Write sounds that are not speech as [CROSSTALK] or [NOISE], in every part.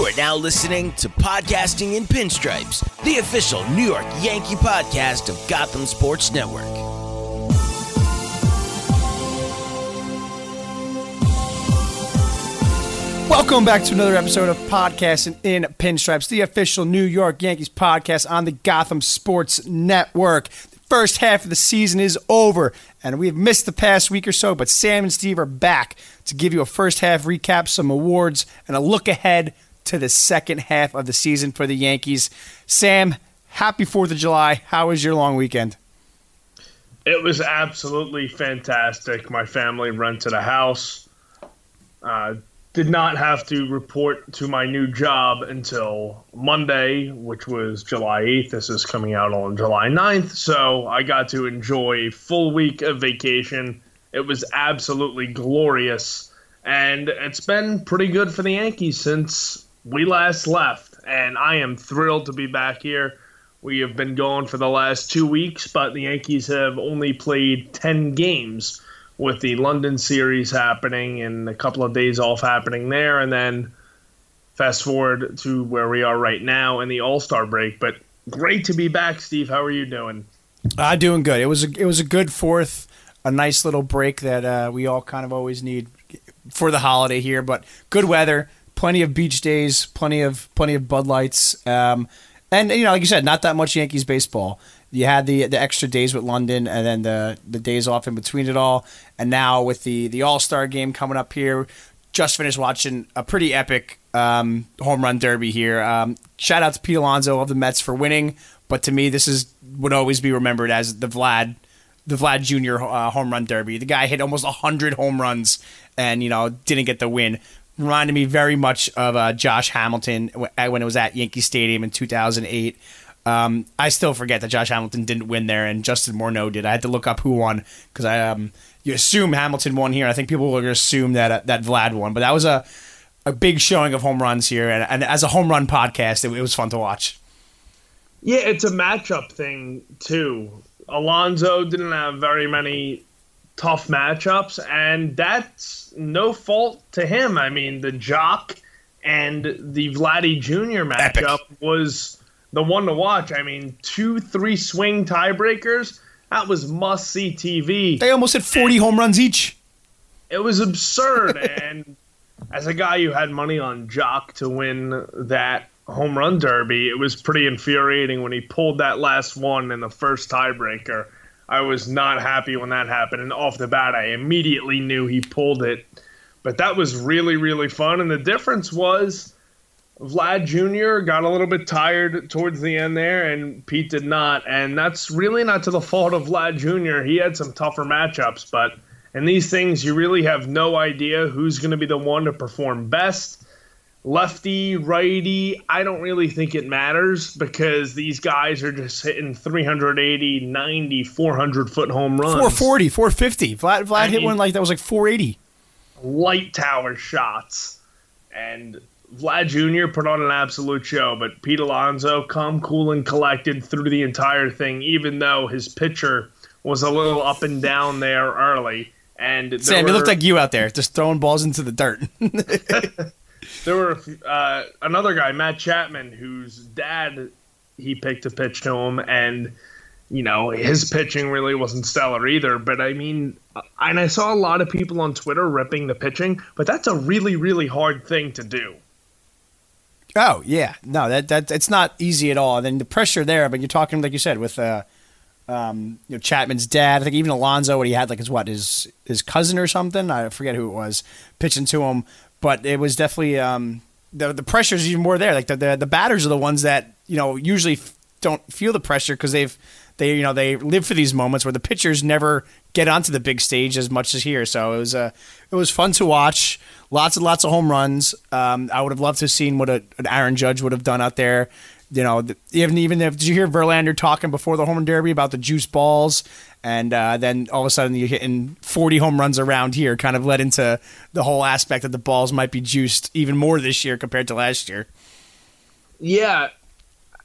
You are now listening to Podcasting in Pinstripes, the official New York Yankee podcast of Gotham Sports Network. Welcome back to another episode of Podcasting in Pinstripes, the official New York Yankees podcast on the Gotham Sports Network. The first half of the season is over, and we've missed the past week or so, but Sam and Steve are back to give you a first half recap, some awards, and a look ahead to the second half of the season for the Yankees. Sam, happy 4th of July. How was your long weekend? It was absolutely fantastic. My family rented a house. Uh, did not have to report to my new job until Monday, which was July 8th. This is coming out on July 9th. So I got to enjoy a full week of vacation. It was absolutely glorious. And it's been pretty good for the Yankees since we last left. And I am thrilled to be back here. We have been gone for the last two weeks, but the Yankees have only played 10 games with the London series happening and a couple of days off happening there, and then fast forward to where we are right now in the All Star break. But great to be back, Steve. How are you doing? i uh, doing good. It was a, it was a good fourth, a nice little break that uh, we all kind of always need for the holiday here. But good weather, plenty of beach days, plenty of plenty of Bud Lights, um, and you know, like you said, not that much Yankees baseball you had the the extra days with London and then the the days off in between it all, and now with the the All Star game coming up here, just finished watching a pretty epic um, home run derby here. Um, shout out to Pete Alonso of the Mets for winning, but to me this is would always be remembered as the Vlad the Vlad Jr. Uh, home run derby. The guy hit almost hundred home runs and you know didn't get the win. Reminded me very much of uh, Josh Hamilton when it was at Yankee Stadium in 2008. Um, I still forget that Josh Hamilton didn't win there and Justin Morneau did. I had to look up who won because I um, you assume Hamilton won here. I think people to assume that uh, that Vlad won, but that was a a big showing of home runs here, and, and as a home run podcast, it, it was fun to watch. Yeah, it's a matchup thing too. Alonso didn't have very many tough matchups, and that's no fault to him. I mean, the Joc and the Vladdy Jr. matchup Epic. was the one to watch. I mean, two three swing tiebreakers. That was must see TV. They almost hit 40 home runs each. It was absurd. [LAUGHS] and as a guy who had money on Joc to win that home run derby, it was pretty infuriating when he pulled that last one in the first tiebreaker. I was not happy when that happened. And off the bat, I immediately knew he pulled it. But that was really, really fun. And the difference was Vlad Jr. got a little bit tired towards the end there, and Pete did not. And that's really not to the fault of Vlad Jr. He had some tougher matchups, but in these things, you really have no idea who's going to be the one to perform best. Lefty, righty, I don't really think it matters because these guys are just hitting 380, 90, 400 foot home runs. 440, 450. Vlad, Vlad hit one like that was like 480. Light tower shots. And Vlad Jr. put on an absolute show, but Pete Alonso, calm, cool, and collected through the entire thing, even though his pitcher was a little up and down there early. And Sam, were, he looked like you out there, just throwing balls into the dirt. [LAUGHS] there were uh, another guy, Matt Chapman, whose dad he picked to pitch to him, and you know his pitching really wasn't stellar either. But I mean, and I saw a lot of people on Twitter ripping the pitching, but that's a really, really hard thing to do. Oh yeah, no, that that it's not easy at all. And then the pressure there, but you're talking like you said with uh, um, you know Chapman's dad. I think even Alonso, what he had like his what his his cousin or something. I forget who it was pitching to him, but it was definitely um, the the is even more there. Like the, the the batters are the ones that you know usually don't feel the pressure because they've they you know they live for these moments where the pitchers never get onto the big stage as much as here. So it was uh, it was fun to watch. Lots and lots of home runs. Um, I would have loved to have seen what a, an Aaron Judge would have done out there. You know, even even if did you hear Verlander talking before the home run derby about the juice balls, and uh, then all of a sudden you're hitting 40 home runs around here, kind of led into the whole aspect that the balls might be juiced even more this year compared to last year. Yeah,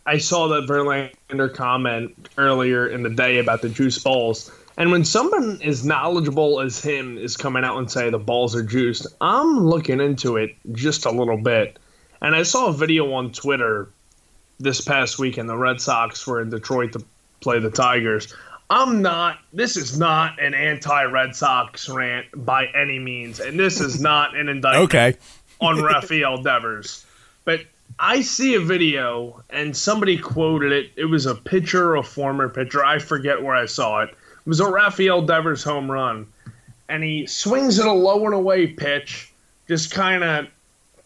I saw that Verlander comment earlier in the day about the juice balls. And when someone as knowledgeable as him is coming out and say the balls are juiced, I'm looking into it just a little bit. And I saw a video on Twitter this past weekend. The Red Sox were in Detroit to play the Tigers. I'm not. This is not an anti-Red Sox rant by any means, and this is not an indictment Okay. [LAUGHS] on Rafael Devers. But I see a video, and somebody quoted it. It was a pitcher, a former pitcher. I forget where I saw it. It was a Rafael Devers home run, and he swings at a low and away pitch, just kind of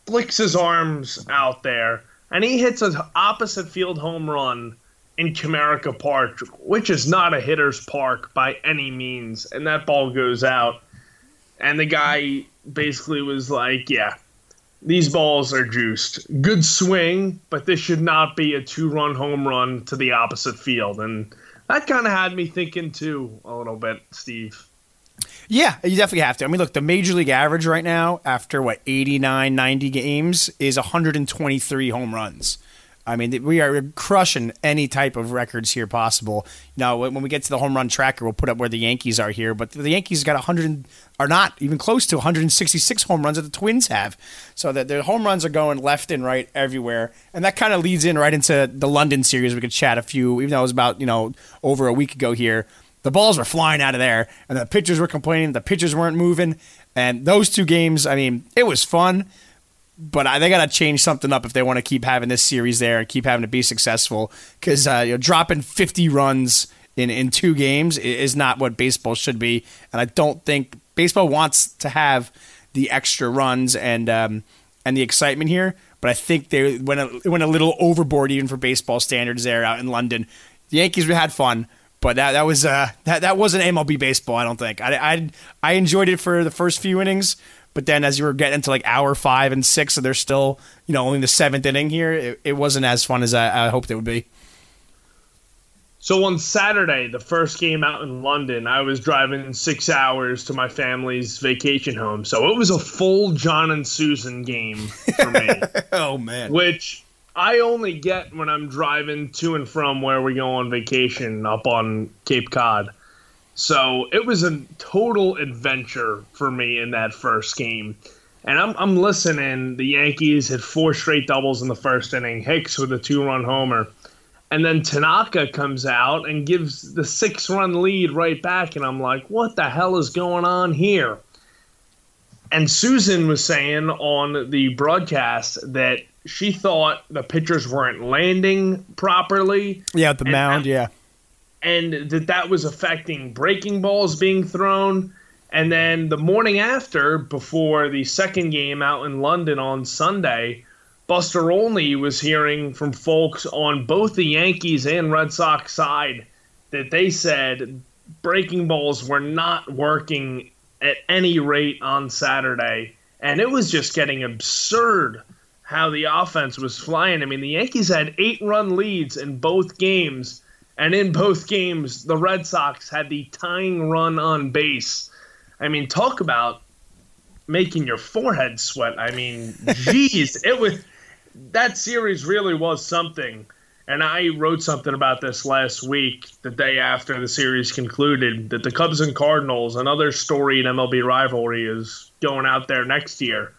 flicks his arms out there, and he hits an opposite field home run in Comerica Park, which is not a hitter's park by any means, and that ball goes out. And the guy basically was like, "Yeah, these balls are juiced. Good swing, but this should not be a two-run home run to the opposite field." And that kind of had me thinking too a little bit, Steve. Yeah, you definitely have to. I mean, look, the major league average right now, after what, 89, 90 games, is 123 home runs. I mean, we are crushing any type of records here possible. Now, when we get to the home run tracker, we'll put up where the Yankees are here. But the Yankees got 100, are not even close to 166 home runs that the Twins have. So that their home runs are going left and right everywhere, and that kind of leads in right into the London series. We could chat a few, even though it was about you know over a week ago here. The balls were flying out of there, and the pitchers were complaining. The pitchers weren't moving, and those two games, I mean, it was fun but I, they got to change something up if they want to keep having this series there and keep having to be successful. Because uh, you know, dropping 50 runs in, in two games is not what baseball should be, and I don't think baseball wants to have the extra runs and um, and the excitement here. But I think they went a, went a little overboard even for baseball standards there out in London. The Yankees had fun. But that, that was uh, that that wasn't MLB baseball. I don't think I, I I enjoyed it for the first few innings, but then as you were getting to like hour five and six, so they're still, you know, only the seventh inning here, it, it wasn't as fun as I, I hoped it would be. So on Saturday, the first game out in London, I was driving six hours to my family's vacation home. So it was a full John and Suzyn game for me. [LAUGHS] oh man. Which I only get when I'm driving to and from where we go on vacation up on Cape Cod. So it was a total adventure for me in that first game. And I'm, I'm listening. The Yankees had four straight doubles in the first inning. Hicks with a two run homer. And then Tanaka comes out and gives the six run lead right back. And I'm like, what the hell is going on here? And Suzyn was saying on the broadcast that she thought the pitchers weren't landing properly. Yeah, at the mound, yeah and that that was affecting breaking balls being thrown. And then the morning after, before the second game out in London on Sunday, Buster Olney was hearing from folks on both the Yankees and Red Sox side that they said breaking balls were not working at any rate on Saturday. And it was just getting absurd how the offense was flying. I mean, the Yankees had eight run leads in both games and in both games, the Red Sox had the tying run on base. I mean, talk about making your forehead sweat. I mean, geez, [LAUGHS] it was that series really was something. And I wrote something about this last week, the day after the series concluded, that the Cubs and Cardinals, another storied MLB rivalry, is going out there next year.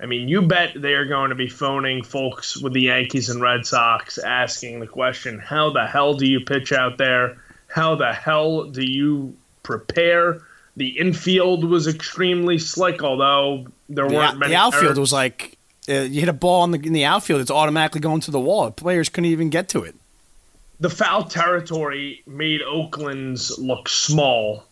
I mean, you bet they're going to be phoning folks with the Yankees and Red Sox asking the question how the hell do you pitch out there? How the hell do you prepare? The infield was extremely slick, although there weren't many. The outfield was like uh, you hit a ball in the, in the outfield, it's automatically going to the wall. Players couldn't even get to it. The foul territory made Oakland's look small.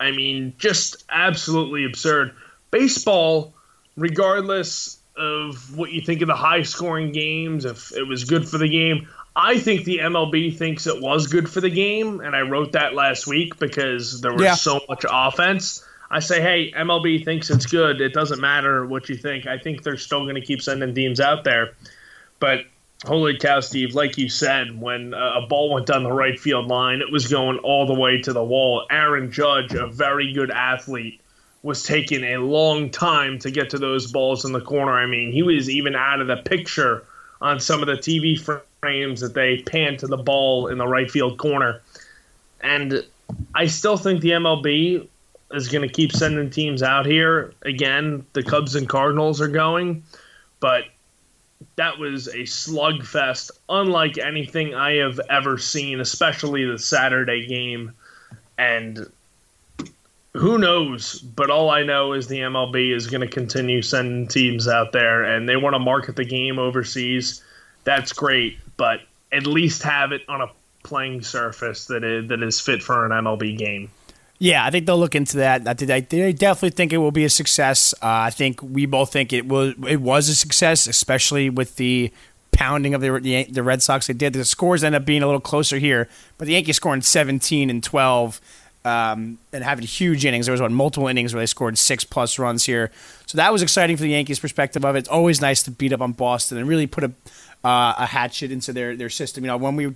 I mean, just absolutely absurd. Baseball regardless of what you think of the high scoring games, if it was good for the game, I think the MLB thinks it was good for the game, and I wrote that last week because there was yeah. so much offense. I say, hey, MLB thinks it's good. It doesn't matter what you think. I think they're still going to keep sending teams out there. But holy cow, Steve, like you said, when a ball went down the right field line, it was going all the way to the wall. Aaron Judge, a very good athlete, was taking a long time to get to those balls in the corner. I mean, he was even out of the picture on some of the TV frames that they panned to the ball in the right field corner. And I still think the MLB is going to keep sending teams out here. Again, the Cubs and Cardinals are going, but that was a slugfest unlike anything I have ever seen, especially the Saturday game. And who knows? But all I know is the MLB is going to continue sending teams out there and they want to market the game overseas. That's great, but at least have it on a playing surface that is, that is fit for an MLB game. Yeah, I think they'll look into that. I think they definitely think it will be a success. Uh, I think we both think it was it was a success, especially with the pounding of the the Red Sox. They did the scores end up being a little closer here, but the Yankees scoring 17 and 12 um, and having huge innings. There was one multiple innings where they scored six plus runs here, so that was exciting for the Yankees' perspective of it. It's always nice to beat up on Boston and really put a uh, a hatchet into their their system. You know, when we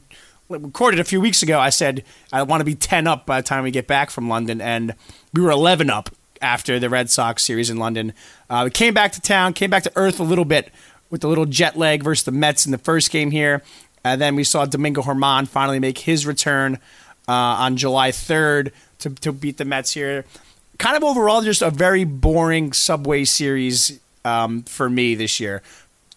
recorded a few weeks ago, I said I want to be 10 up by the time we get back from London, and we were 11 up after the Red Sox series in London. Uh, we came back to town, came back to earth a little bit with the little jet lag versus the Mets in the first game here. And then we saw Domingo Germán finally make his return uh, on July 3rd to, to beat the Mets here. Kind of overall, just a very boring Subway series um, for me this year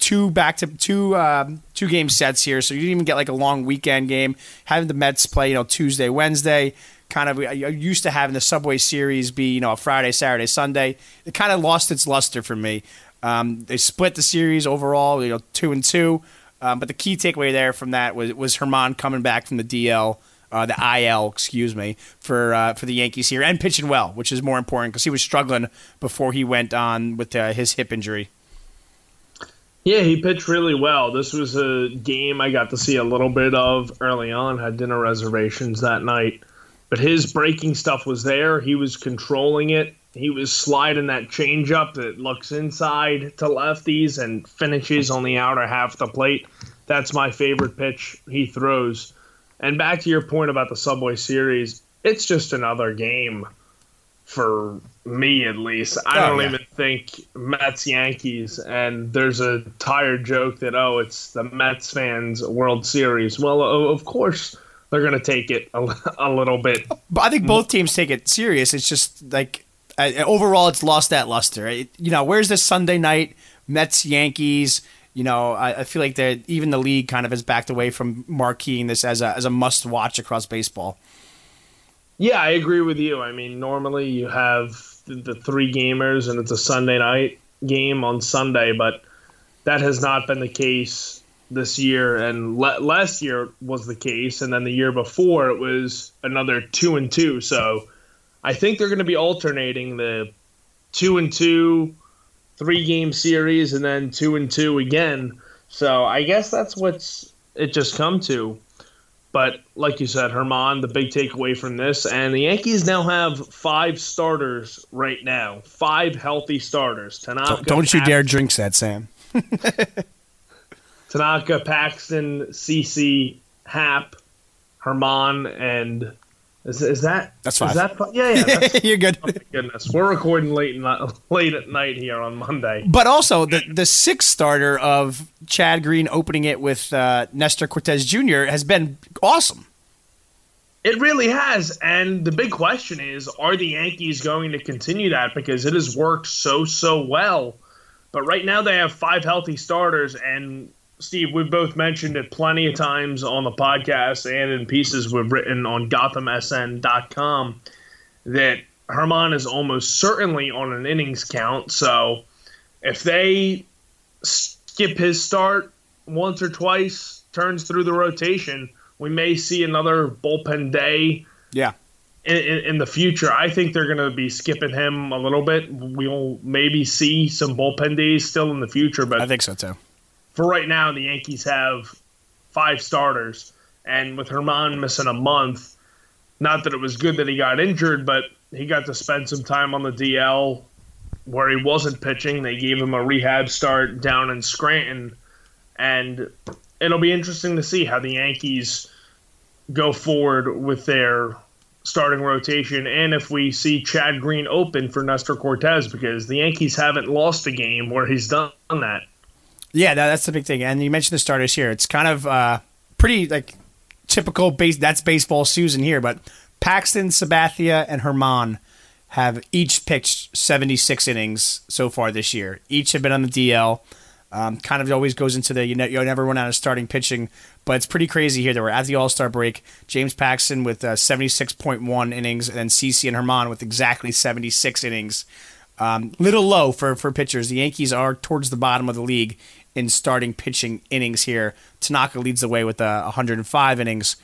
two back to two um, two game sets here, so you didn't even get like a long weekend game. Having the Mets play, you know, Tuesday, Wednesday, kind of used to having the Subway Series be, you know, a Friday, Saturday, Sunday. It kind of lost its luster for me. Um, they split the series overall, you know, two and two. Um, but the key takeaway there from that was was Germán coming back from the DL. Uh, the IL, excuse me, for uh, for the Yankees here, and pitching well, which is more important because he was struggling before he went on with uh, his hip injury. Yeah, he pitched really well. This was a game I got to see a little bit of early on. Had dinner reservations that night, but his breaking stuff was there. He was controlling it. He was sliding that changeup that looks inside to lefties and finishes on the outer half the plate. That's my favorite pitch he throws. And back to your point about the Subway Series, it's just another game for me at least. I oh, don't yeah. even think Mets Yankees. And there's a tired joke that oh, it's the Mets fans World Series. Well, of course they're going to take it a, [LAUGHS] a, little bit. But I think both teams take it serious. It's just like uh, overall, it's lost that luster. It, you know, where's this Sunday night Mets Yankees? You know, I, I feel like that even the league kind of has backed away from marqueing this as a as a must watch across baseball. Yeah, I agree with you. I mean, normally you have the, the three gamers and it's a Sunday night game on Sunday, but that has not been the case this year. And le- last year was the case, and then the year before it was another two and two. So I think they're going to be alternating the two and two, three game series, and then two and two again. So I guess that's what's it just come to. But like you said, Germán, the big takeaway from this, and the Yankees now have five starters right now, five healthy starters. Tanaka, don't, don't you dare drink that, Sam. Tanaka, Paxton, CC, Happ, Germán, and is, is that that's fine? Is that Yeah, yeah. [LAUGHS] You're good. Oh goodness, we're recording late late at night here on Monday. But also the the sixth starter of Chad Green opening it with uh, Nestor Cortes Jr. has been awesome. It really has, and the big question is: Are the Yankees going to continue that because it has worked so so well? But right now they have five healthy starters, and Steve, we've both mentioned it plenty of times on the podcast and in pieces we've written on GothamSN.com that Germán is almost certainly on an innings count. So if they skip his start once or twice, turns through the rotation, we may see another bullpen day. Yeah. In, in, in the future, I think they're going to be skipping him a little bit. We'll maybe see some bullpen days still in the future, but I think so too for right now, the Yankees have five starters, and with Germán missing a month, not that it was good that he got injured, but he got to spend some time on the DL where he wasn't pitching. They gave him a rehab start down in Scranton, and it'll be interesting to see how the Yankees go forward with their starting rotation and if we see Chad Green open for Nestor Cortes because the Yankees haven't lost a game where he's done that. Yeah, that's the big thing. And you mentioned the starters here. It's kind of uh, pretty like typical base. That's baseball Suzyn here, but Paxton, Sabathia, and Germán have each pitched 76 innings so far this year. Each have been on the DL. Um, kind of always goes into the you know you never run out of starting pitching, but it's pretty crazy here that we're at the All Star break. James Paxton with uh, 76.1 innings, and then CC and Germán with exactly 76 innings. Um, little low for for pitchers. The Yankees are towards the bottom of the league in starting pitching innings here. Tanaka leads the way with uh, 105 innings.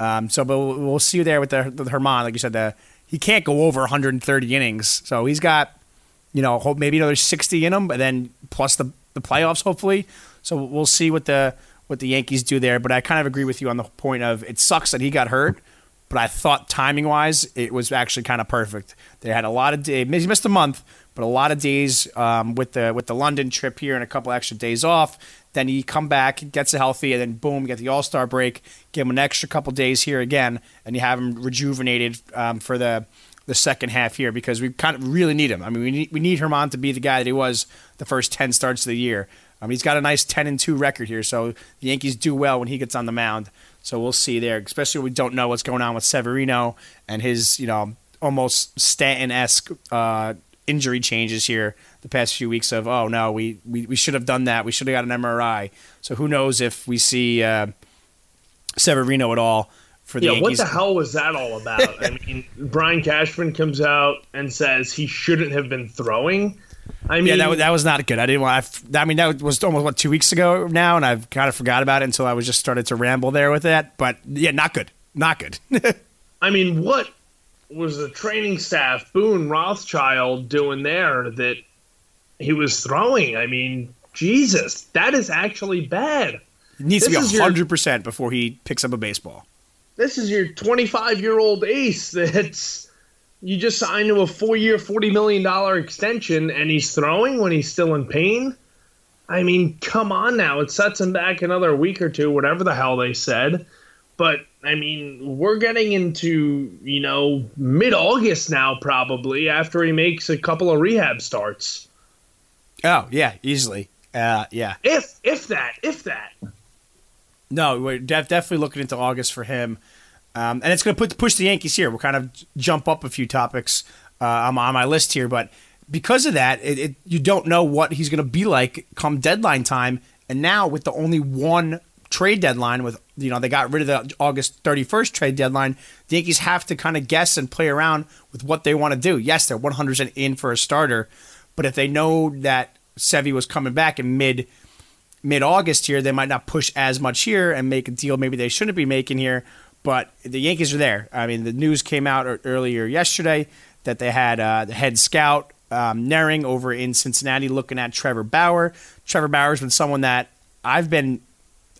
Um, so, but we'll, see you there with the with Germán. Like you said, the he can't go over 130 innings, so he's got you know hope maybe another 60 in him, but then plus the the playoffs hopefully. So we'll see what the what the Yankees do there. But I kind of agree with you on the point of it sucks that he got hurt, but I thought timing wise it was actually kind of perfect. They had a lot of. He missed a month, but a lot of days um, with the with the London trip here and a couple extra days off. Then he come back, gets healthy, and then boom, get the All Star break. Give him an extra couple days here again, and you have him rejuvenated um, for the the second half here because we kind of really need him. I mean, we need we need Germán to be the guy that he was the first ten starts of the year. Um, he's got a nice ten and two record here, so the Yankees do well when he gets on the mound. So we'll see there, especially we don't know what's going on with Severino and his you know almost Stanton esque uh, injury changes here the past few weeks of oh no we, we, we should have done that. We should have got an MRI so who knows if we see uh, Severino at all for the yeah Yankees. what the hell was that all about? I [LAUGHS] mean Brian Cashman comes out and says he shouldn't have been throwing. I mean yeah that, was- that was not good. I didn't want I, I mean that was almost what two weeks ago now and I've kind of forgot about it until I was just started to ramble there with that but yeah not good. Not good. [LAUGHS] I mean what was the training staff Boone Rothschild doing there that he was throwing I mean Jesus that is actually bad it needs This to be 100% before he picks up a baseball this is your 25 year old ace that's you just signed to a four year, $40 million extension and he's throwing when he's still in pain. I mean, come on now. It sets him back another week or two, whatever the hell they said. But, I mean, we're getting into, you know, mid August now, probably, after he makes a couple of rehab starts. oh yeah easily uh, yeah If, if that, if that. No, we're def- definitely looking into August for him, um, and it's going to put push the Yankees here. We'll kind of jump up a few topics uh, on, my- on my list here, but because of that, it, it, you don't know what he's going to be like come deadline time. And now with the only one trade deadline, with you know they got rid of the August thirty first trade deadline, the Yankees have to kind of guess and play around with what they want to do. Yes, they're one hundred percent in for a starter, but if they know that Sevy was coming back in mid mid August here, they might not push as much here and make a deal maybe they shouldn't be making here. But the Yankees are there. I mean, the news came out earlier yesterday that they had uh, the head scout um, Naehring over in Cincinnati looking at Trevor Bauer. Trevor Bauer's been someone that I've been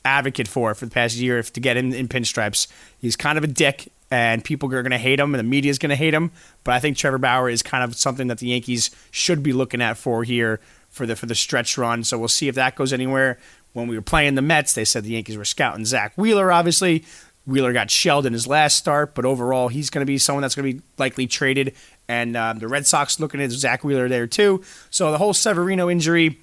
advocate for for the past year to get him in pinstripes. He's kind of a dick, and people are going to hate him, and the media is going to hate him. But I think Trevor Bauer is kind of something that the Yankees should be looking at for here for the for the stretch run. So we'll see if that goes anywhere. When we were playing the Mets, they said the Yankees were scouting Zack Wheeler. Obviously, Wheeler got shelled in his last start, but overall, he's going to be someone that's going to be likely traded. And um, the Red Sox looking at Zack Wheeler there too. So the whole Severino injury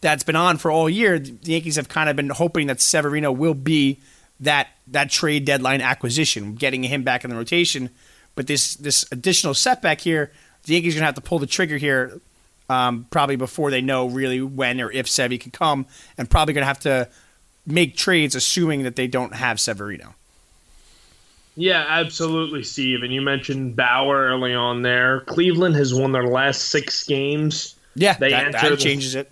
that's been on for all year, the Yankees have kind of been hoping that Severino will be that that trade deadline acquisition, getting him back in the rotation. But this this additional setback here, the Yankees are gonna have to pull the trigger here, um, probably before they know really when or if Sevy can come, and probably gonna have to make trades assuming that they don't have Severino. Yeah, absolutely, Steve. And you mentioned Bauer early on there. Cleveland has won their last six games. Yeah, They that, that changes it.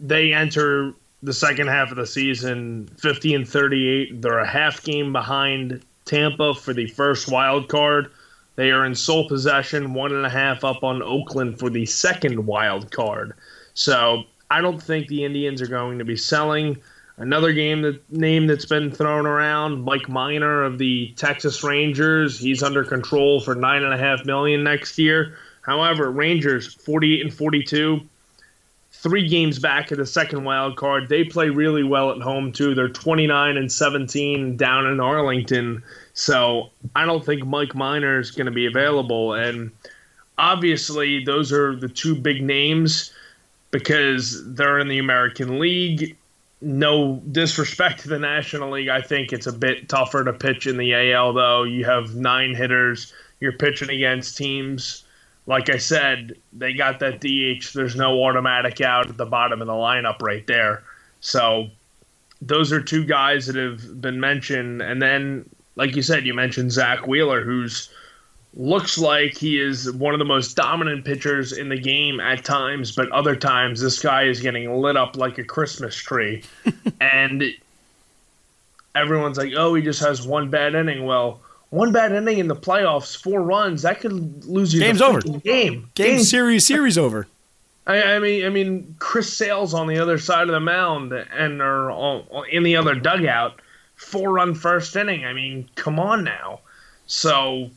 They enter the second half of the season 50 and 38. They're a half game behind Tampa for the first wild card. They are in sole possession, one and a half up on Oakland for the second wild card. So I don't think the Indians are going to be selling. Another game that name that's been thrown around, Mike Minor of the Texas Rangers. He's under control for nine and a half million next year. However, Rangers 48 and 42, three games back at the second wild card. They play really well at home too. They're 29 and 17 down in Arlington. So I don't think Mike Minor is going to be available. And obviously, those are the two big names because they're in the American League. No disrespect to the National League. I think it's a bit tougher to pitch in the AL, though. You have nine hitters. You're pitching against teams like I said, they got that DH. There's no automatic out at the bottom of the lineup right there. So those are two guys that have been mentioned. And then, like you said, you mentioned Zack Wheeler, who's looks like he is one of the most dominant pitchers in the game at times, but other times this guy is getting lit up like a Christmas tree. [LAUGHS] and everyone's like, oh, he just has one bad inning. Well, one bad inning in the playoffs, four runs, that could lose you Game's the over. freaking game. Game series series over. [LAUGHS] I, I mean, I mean, Chris Sales on the other side of the mound and or on- in the other dugout, four run first inning. I mean, come on now. So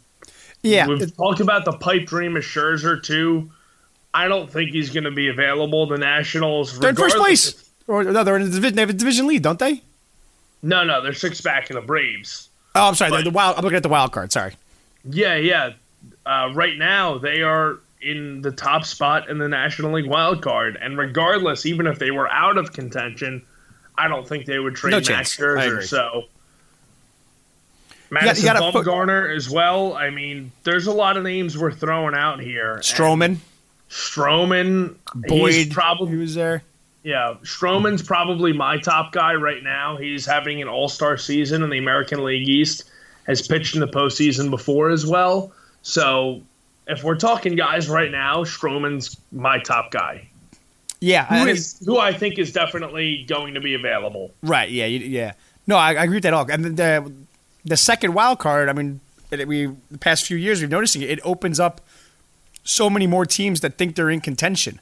Yeah, we've talked about the pipe dream of Scherzer too. I don't think he's going to be available. The Nationals, they're in first place. Or no, they're in the division. They have a division lead, don't they? No, no, they're six back in the Braves. Oh, I'm sorry. But- the wild. I'm looking at the wild card. Sorry. Yeah, yeah. Uh, right now, they are in the top spot in the National League wild card, and regardless, even if they were out of contention, I don't think they would trade No Max Scherzer. So got- Madison you gotta put- Bumgarner as well. I mean, there's a lot of names we're throwing out here. And Stroman, Stroman, Boyd, he's he was there. Yeah. Stroman's probably my top guy right now. He's having an All Star season in the American League East. Has pitched in the postseason before as well. So if we're talking guys right now, Stroman's my top guy. Yeah, Who, I- is, who I think is definitely going to be available. Right. Yeah. Yeah. No, I, I agree with that all. And the, the the second wild card. I mean, we the past few years we've noticing it, it opens up so many more teams that think they're in contention.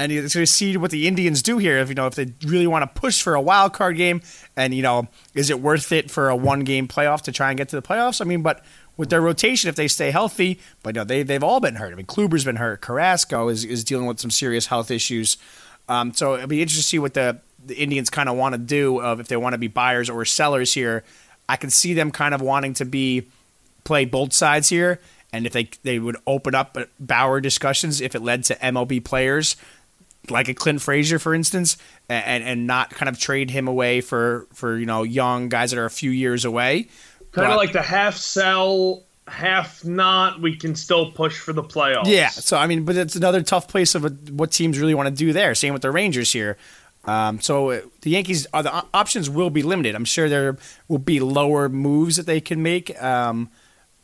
And it's going to see what the Indians do here. If you know, if they really want to push for a wild card game, and you know, is it worth it for a one game playoff to try and get to the playoffs? I mean, but with their rotation, if they stay healthy, but know, they they've all been hurt. I mean, Kluber's been hurt. Carrasco is, is dealing with some serious health issues. Um, so it'll be interesting to see what the the Indians kind of want to do of if they want to be buyers or sellers here. I can see them kind of wanting to be play both sides here, and if they they would open up Bauer discussions if it led to MLB players like a Clint Frazier, for instance, and and not kind of trade him away for for you know young guys that are a few years away. Kind of like the half sell, half not. We can still push for the playoffs. Yeah. So I mean, but it's another tough place of a, what teams really want to do there. Same with the Rangers here. Um, so uh, the Yankees are the options will be limited. I'm sure there will be lower moves that they can make. Um,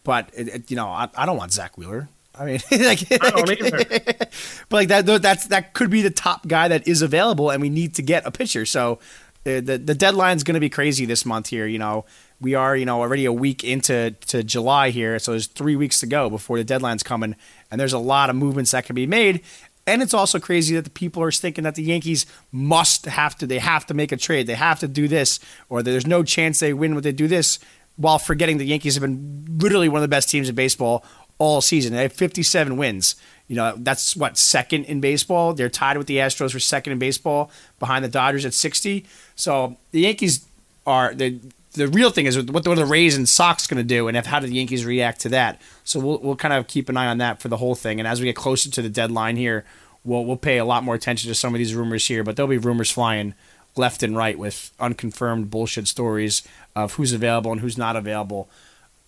but it, it- you know, I, I don't want Zack Wheeler. I mean, [LAUGHS] like, I [LAUGHS] but like that, that's that could be the top guy that is available, and we need to get a pitcher. So the the, the deadline's going to be crazy this month here. You know, we are you know already a week into to July here, so there's three weeks to go before the deadline's coming, and there's a lot of movements that can be made. And it's also crazy that the people are thinking that the Yankees must have to, they have to make a trade, they have to do this, or there's no chance they win when they do this, while forgetting the Yankees have been literally one of the best teams in baseball all season. They have 57 wins. You know, that's what, second in baseball? They're tied with the Astros for second in baseball behind the Dodgers at 60. So the Yankees are, the, the real thing is what, are the Rays and Sox going to do, and if, how do the Yankees react to that? So we'll, we'll kind of keep an eye on that for the whole thing. And as we get closer to the deadline here, we'll, we'll pay a lot more attention to some of these rumors here, but there'll be rumors flying left and right with unconfirmed bullshit stories of who's available and who's not available.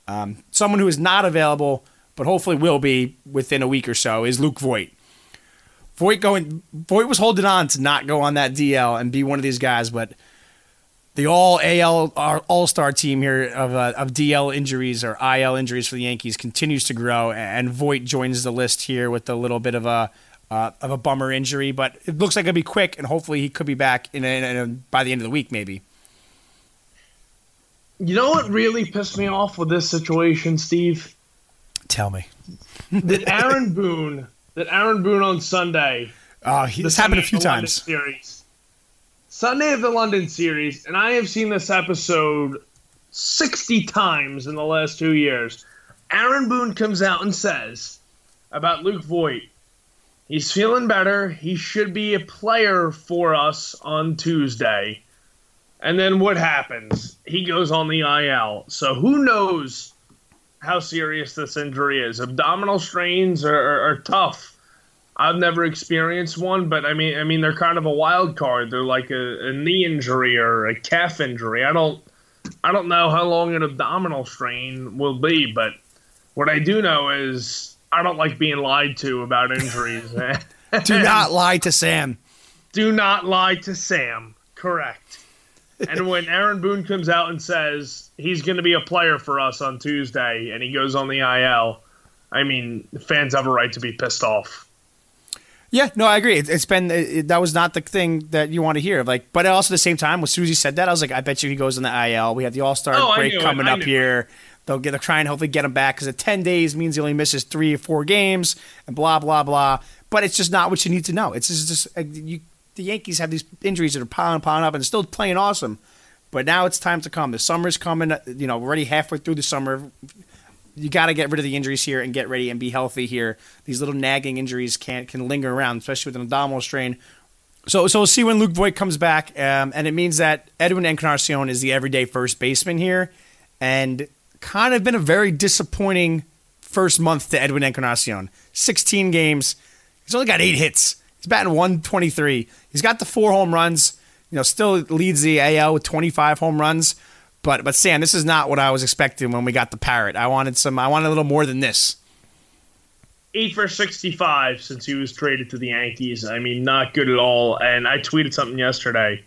Um, someone who is not available, but hopefully will be within a week or so, is Luke Voit. Voit going, Voit was holding on to not go on that DL and be one of these guys, but the all AL All Star team here of uh, of DL injuries or IL injuries for the Yankees continues to grow, and Voit joins the list here with a little bit of a uh, of a bummer injury, but it looks like it'll be quick, and hopefully he could be back in, in a, by the end of the week, maybe. You know what really pissed me off with this situation, Steve? Tell me. That Aaron Boone, that Aaron Boone on Sunday, Oh, he, this happened a few of the London times. Series. Sunday of the London series, and I have seen this episode 60 times in the last two years. Aaron Boone comes out and says about Luke Voit, he's feeling better. He should be a player for us on Tuesday. And then what happens? He goes on the IL. So who knows how serious this injury is? Abdominal strains are, are, are tough. I've never experienced one, but I mean, I mean, they're kind of a wild card. They're like a, a knee injury or a calf injury. I don't, I don't know how long an abdominal strain will be, but what I do know is I don't like being lied to about injuries. [LAUGHS] Do not lie to Sam. Do not lie to Sam. Correct. And when Aaron Boone comes out and says he's going to be a player for us on Tuesday and he goes on the IL, I mean, fans have a right to be pissed off. Yeah, no, I agree. It, has been it, that was not the thing that you want to hear. Like, but also at the same time, when Susie said that, I was like, I bet you he goes on the IL. We have the All Star Oh, break coming up here. They'll get they'll try and hopefully get him back because at ten days means he only misses three or four games and blah blah blah. But it's just not what you need to know. It's just, just uh, you, the Yankees have these injuries that are piling piling up and they're still playing awesome. But now it's time to come. The summer's coming. You know, already halfway through the summer. You got to get rid of the injuries here and get ready and be healthy here. These little nagging injuries can can linger around, especially with an abdominal strain. So, so we'll see when Luke Voit comes back, um, and it means that Edwin Encarnacion is the everyday first baseman here, and kind of been a very disappointing first month to Edwin Encarnacion. 16 games, he's only got eight hits. He's batting 123. He's got the four home runs. You know, still leads the AL with 25 home runs. But, but Sam, this is not what I was expecting when we got the parrot. I wanted some. I wanted a little more than this. Eight for 65 since he was traded to the Yankees. I mean, not good at all. And I tweeted something yesterday.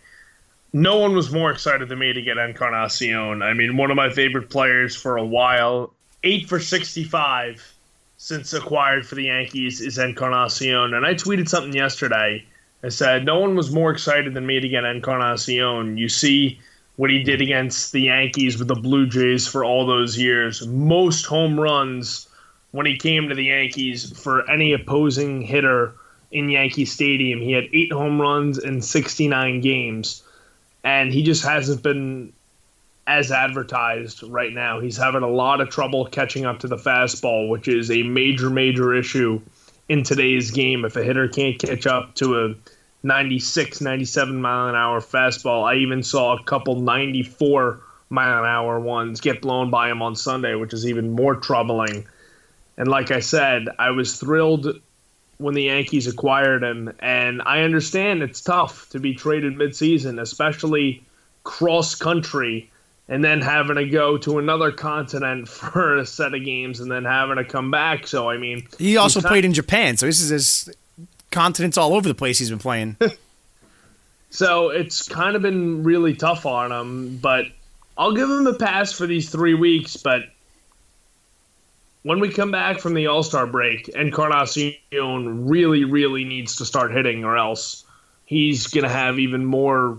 No one was more excited than me to get Encarnacion. I mean, one of my favorite players for a while. Eight for 65 since acquired for the Yankees is Encarnacion. And I tweeted something yesterday. I said, No one was more excited than me to get Encarnacion. You see what he did against the Yankees with the Blue Jays for all those years. Most home runs when he came to the Yankees for any opposing hitter in Yankee Stadium. He had eight home runs in 69 games, and he just hasn't been as advertised right now. He's having a lot of trouble catching up to the fastball, which is a major, major issue in today's game. If a hitter can't catch up to a 96, 97 mile an hour fastball, I even saw a couple 94 mile an hour ones get blown by him on Sunday, which is even more troubling. And like I said, I was thrilled when the Yankees acquired him, and I understand it's tough to be traded midseason, especially cross country, and then having to go to another continent [LAUGHS] for a set of games, and then having to come back. So I mean, He also played in Japan, so this is his continents all over the place he's been playing. [LAUGHS] So it's kind of been really tough on him, but I'll give him a pass for these three weeks. But when we come back from the All Star break, Encarnacion really, really needs to start hitting, or else he's going to have even more.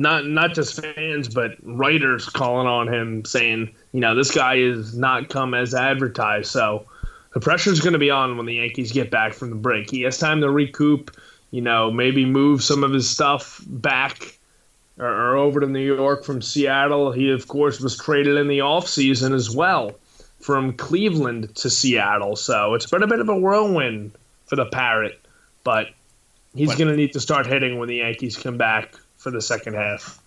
Not not just fans, but writers calling on him, saying, you know, this guy is not come as advertised. So the pressure's going to be on when the Yankees get back from the break. He has time to recoup you know, maybe move some of his stuff back or, or over to New York from Seattle. He, of course, was traded in the offseason as well from Cleveland to Seattle. So it's been a bit of a whirlwind for the Parrot, but he's going to need to start hitting when the Yankees come back for the second half.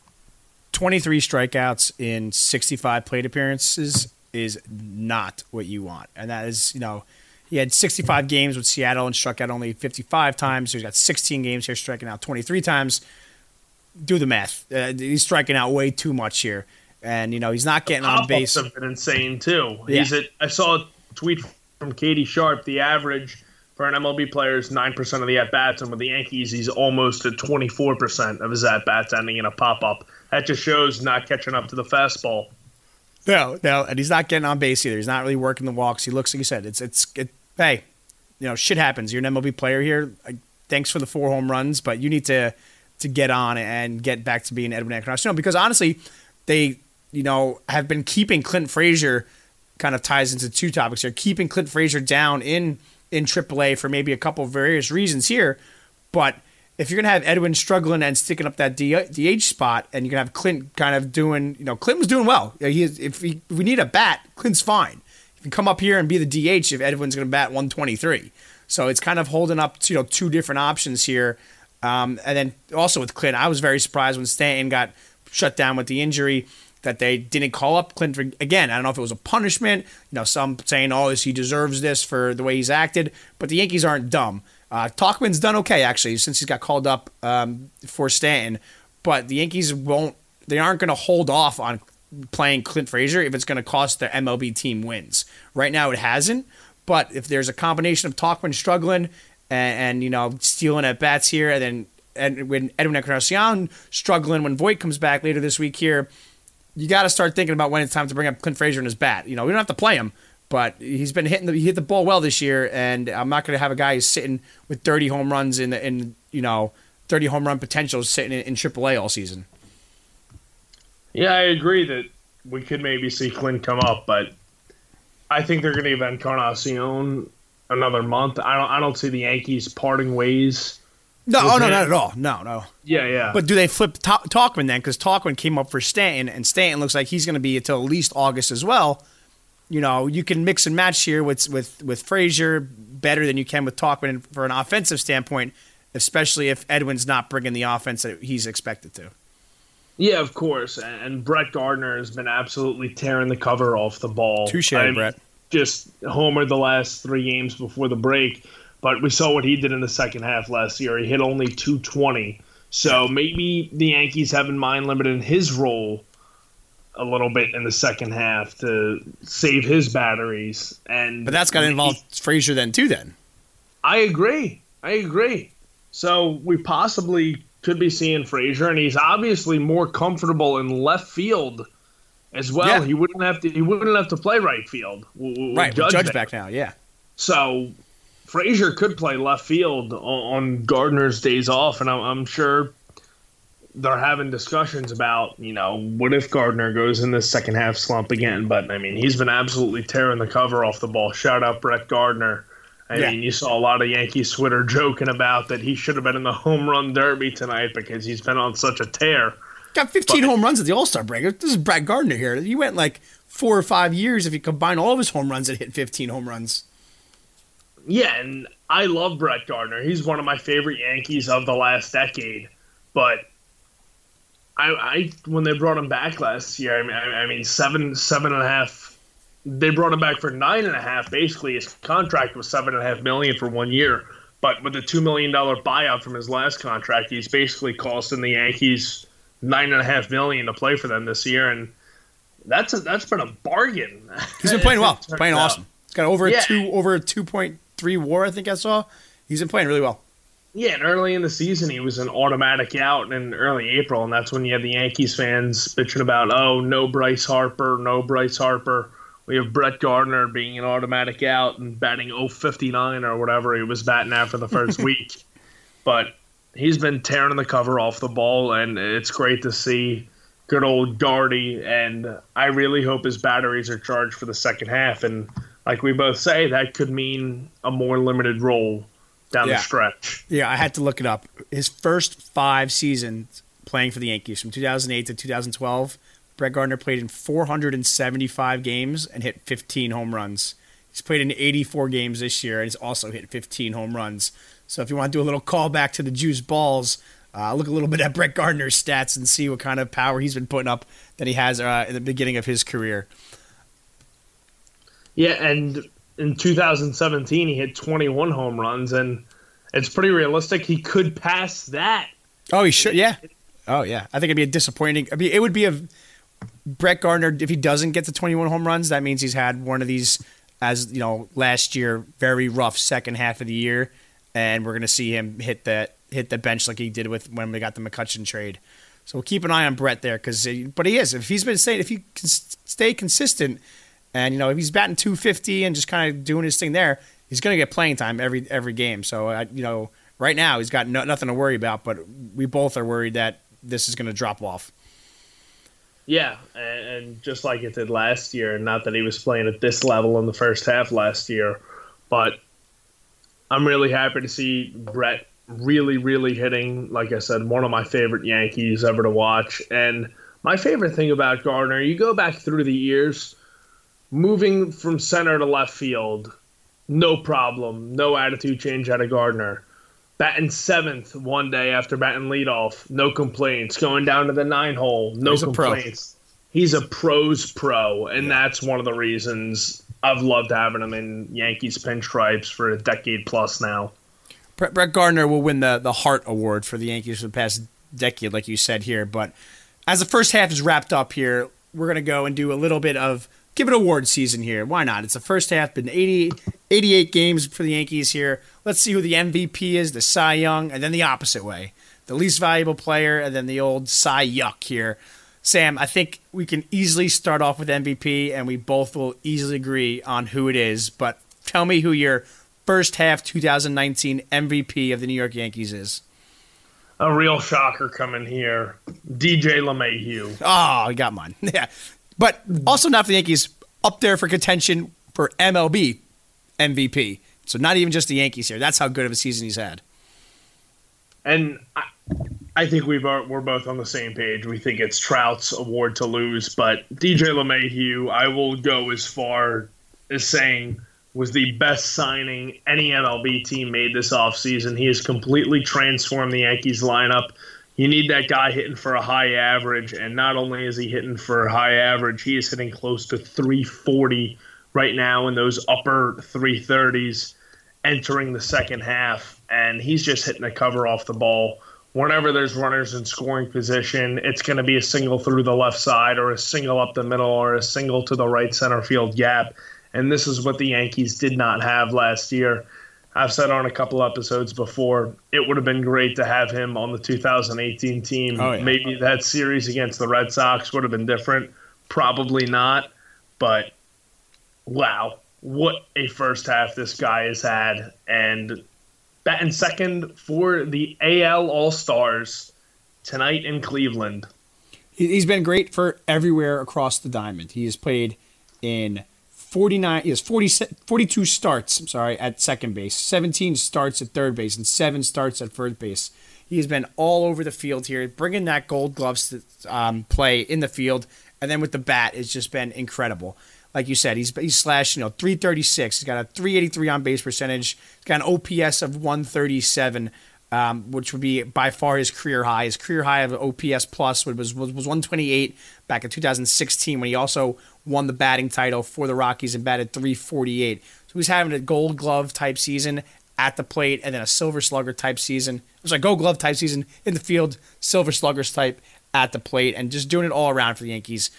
23 strikeouts in 65 plate appearances is not what you want. And that is, you know, he had 65 games with Seattle and struck out only 55 times. So he's got 16 games here, striking out 23 times. Do the math. Uh, he's striking out way too much here. And, you know, he's not getting on base. have been insane too. Yeah. He's at, I saw a tweet from Katie Sharp. The average for an MLB player is nine percent of the at bats, and with the Yankees, he's almost at twenty four percent of his at bats ending in a pop up. That just shows not catching up to the fastball. No, no, and he's not getting on base either. He's not really working the walks. He looks like you said. It's it's it, hey, you know, shit happens. You're an MLB player here. Thanks for the four home runs, but you need to to get on and get back to being Edwin Encarnacion because honestly, they you know have been keeping Clint Frazier. Kind of ties into two topics here. Keeping Clint Frazier down in in AAA for maybe a couple of various reasons here, but if you're gonna have Edwin struggling and sticking up that DH spot, and you're gonna have Clint kind of doing, you know, Clint was doing well. He is, if, he, if we need a bat, Clint's fine. If you come up here and be the DH, if Edwin's gonna bat 123, so it's kind of holding up to you know two different options here. Um, and then also with Clint, I was very surprised when Stanton got shut down with the injury that they didn't call up Clint again. I don't know if it was a punishment. You know, some saying, "Oh, he deserves this for the way he's acted," but the Yankees aren't dumb. Uh, Tauchman's done okay actually since he's got called up um, for Stanton, but the Yankees won't. They aren't going to hold off on playing Clint Frazier if it's going to cost their MLB team wins. Right now, it hasn't, But if there's a combination of Tauchman struggling and, and you know stealing at bats here, and then and when Edwin Encarnacion struggling when Voit comes back later this week here, you got to start thinking about when it's time to bring up Clint Frazier in his bat. You know, we don't have to play him, but he's been hitting the he hit the ball well this year, and I'm not going to have a guy who's sitting with 30 home runs in the in you know 30 home run potential sitting in, in AAA all season. Yeah, I agree that we could maybe see Clint come up, but I think they're going to give Encarnacion another month. I don't. I don't see the Yankees parting ways. No, oh, no, him. not at all. No, no. Yeah, yeah. But do they flip Ta- Tauchman then? Because Tauchman came up for Stanton, and Stanton looks like he's going to be until at least August as well. You know, you can mix and match here with with with Frazier better than you can with Tauchman for an offensive standpoint, especially if Edwin's not bringing the offense that he's expected to. yeah, of course. And Brett Gardner has been absolutely tearing the cover off the ball. Touche, I Brett. Just homered the last three games before the break, but we saw what he did in the second half last year. He hit only 220. So maybe the Yankees have in mind limiting his role a little bit in the second half to save his batteries. And But that's got to involve Frazier then too. Then I agree. I agree. So we possibly could be seeing Frazier, and he's obviously more comfortable in left field as well. Yeah. He wouldn't have to. He wouldn't have to play right field. w- w- with right, Judge Judge back now. Yeah, So Frazier could play left field on, Gardner's days off, and I'm, I'm sure they're having discussions about, you know, what if Gardner goes in this second half slump again? But I mean, he's been absolutely tearing the cover off the ball. Shout out Brett Gardner. I Yeah. mean, you saw a lot of Yankees Twitter joking about that he should have been in the home run derby tonight because he's been on such a tear. got 15 home runs at the All Star break. This is Brad Gardner here. He went like four or five years if you combine all of his home runs and hit 15 home runs. Yeah, and I love Brett Gardner. He's one of my favorite Yankees of the last decade. But I, I when they brought him back last year, I mean, I, I mean, seven, seven and a half. They brought him back for nine and a half. Basically, his contract was seven and a half million for one year. But with the two million dollar buyout from his last contract, he's basically costing the Yankees nine and a half million to play for them this year, and that's a, that's been a bargain. He's been playing [LAUGHS] well, playing awesome. He's got over a Yeah. two over a 2.3 WAR. I think I saw. He's been playing really well. Yeah, and early in the season, he was an automatic out in early April, and that's when you had the Yankees fans bitching about, oh, no Bryce Harper, no Bryce Harper. We have Brett Gardner being an automatic out and batting 059 or whatever he was batting after the first [LAUGHS] week. But he's been tearing the cover off the ball, and it's great to see good old Gardy. And I really hope his batteries are charged for the second half. And like we both say, that could mean a more limited role down Yeah. the stretch. Yeah, I had to look it up. His first five seasons playing for the Yankees from 2008 to 2012, Brett Gardner played in 475 games and hit 15 home runs. He's played in 84 games this year and he's also hit 15 home runs. So if you want to do a little callback to the Juice Balls, uh, look a little bit at Brett Gardner's stats and see what kind of power he's been putting up that he has uh, in the beginning of his career. Yeah, and in 2017 he hit 21 home runs, and it's pretty realistic he could pass that. Oh, he should. Yeah. Oh, yeah. I think it'd be a disappointing. I mean, it would be a Brett Gardner if he doesn't get to 21 home runs. That means he's had one of these, as you know, last year, very rough second half of the year, and we're gonna see him hit that hit the bench like he did with when we got the McCutcheon trade. So we'll keep an eye on Brett there, because but he is if he's been saying if he can stay consistent, and you know if he's batting 250 and just kind of doing his thing there, he's gonna get playing time every every game. So I, you know right now he's got no, nothing to worry about, but we both are worried that this is gonna drop off. Yeah, and, and just like it did last year, not that he was playing at this level in the first half last year, but I'm really happy to see Brett really, really hitting, like I said, one of my favorite Yankees ever to watch. And my favorite thing about Gardner, you go back through the years, moving from center to left field, no problem, no attitude change out of Gardner. Batting seventh one day after batting leadoff, no complaints. Going down to the nine hole, no He's a complaints. He's a pros pro, and that's one of the reasons I've loved having him in Yankees pinstripes for a decade plus now. Brett, Brett Gardner will win the the Hart Award for the Yankees for the past decade, like you said here. But as the first half is wrapped up here, we're gonna go and do a little bit of give it award season here. Why not? It's the first half, been 80, 88 games for the Yankees here. Let's see who the MVP is, the Cy Young, and then the opposite way. The least valuable player, and then the old Cy Yuck here. Sam, I think we can easily start off with MVP, and we both will easily agree on who it is. But tell me who your first half 2019 MVP of the New York Yankees is. A real shocker coming here. DJ LeMahieu. Oh, I got mine. [LAUGHS] Yeah. But also not for the Yankees, up there for contention for MLB MVP. So not even just the Yankees here. That's how good of a season he's had. And I, I think we've uh, we're both on the same page. We think it's Trout's award to lose, but DJ LeMahieu, I will go as far as saying was the best signing any MLB team made this offseason. He has completely transformed the Yankees lineup. You need that guy hitting for a high average, and not only is he hitting for a high average, he is hitting close to 340 right now in those upper 330s entering the second half, and he's just hitting a cover off the ball. Whenever there's runners in scoring position, it's going to be a single through the left side, or a single up the middle, or a single to the right center field gap and this is what the Yankees did not have last year. I've said on a couple episodes before, it would have been great to have him on the 2018 team. Oh, yeah. Maybe that series against the Red Sox would have been different. Probably not. But wow, what a first half this guy has had. And batting second for the AL All Stars tonight in Cleveland. He's been great for everywhere across the diamond. He has played in 49 he has 40, 42 starts i'm sorry at second base 17 starts at third base and 7 starts at first base he has been all over the field here bringing that gold gloves to um, play in the field and then with the bat it's just been incredible like you said he's, he's slashed you know 336 he's got a 383 on base percentage he's got an ops of 137 um, which would be by far his career high. His career high of OPS plus was, was, was 128 back in 2016 when he also won the batting title for the Rockies and batted 348. So he's having a gold glove type season at the plate and then a silver slugger type season. It was like gold glove type season in the field, silver sluggers type at the plate, and just doing it all around for the Yankees.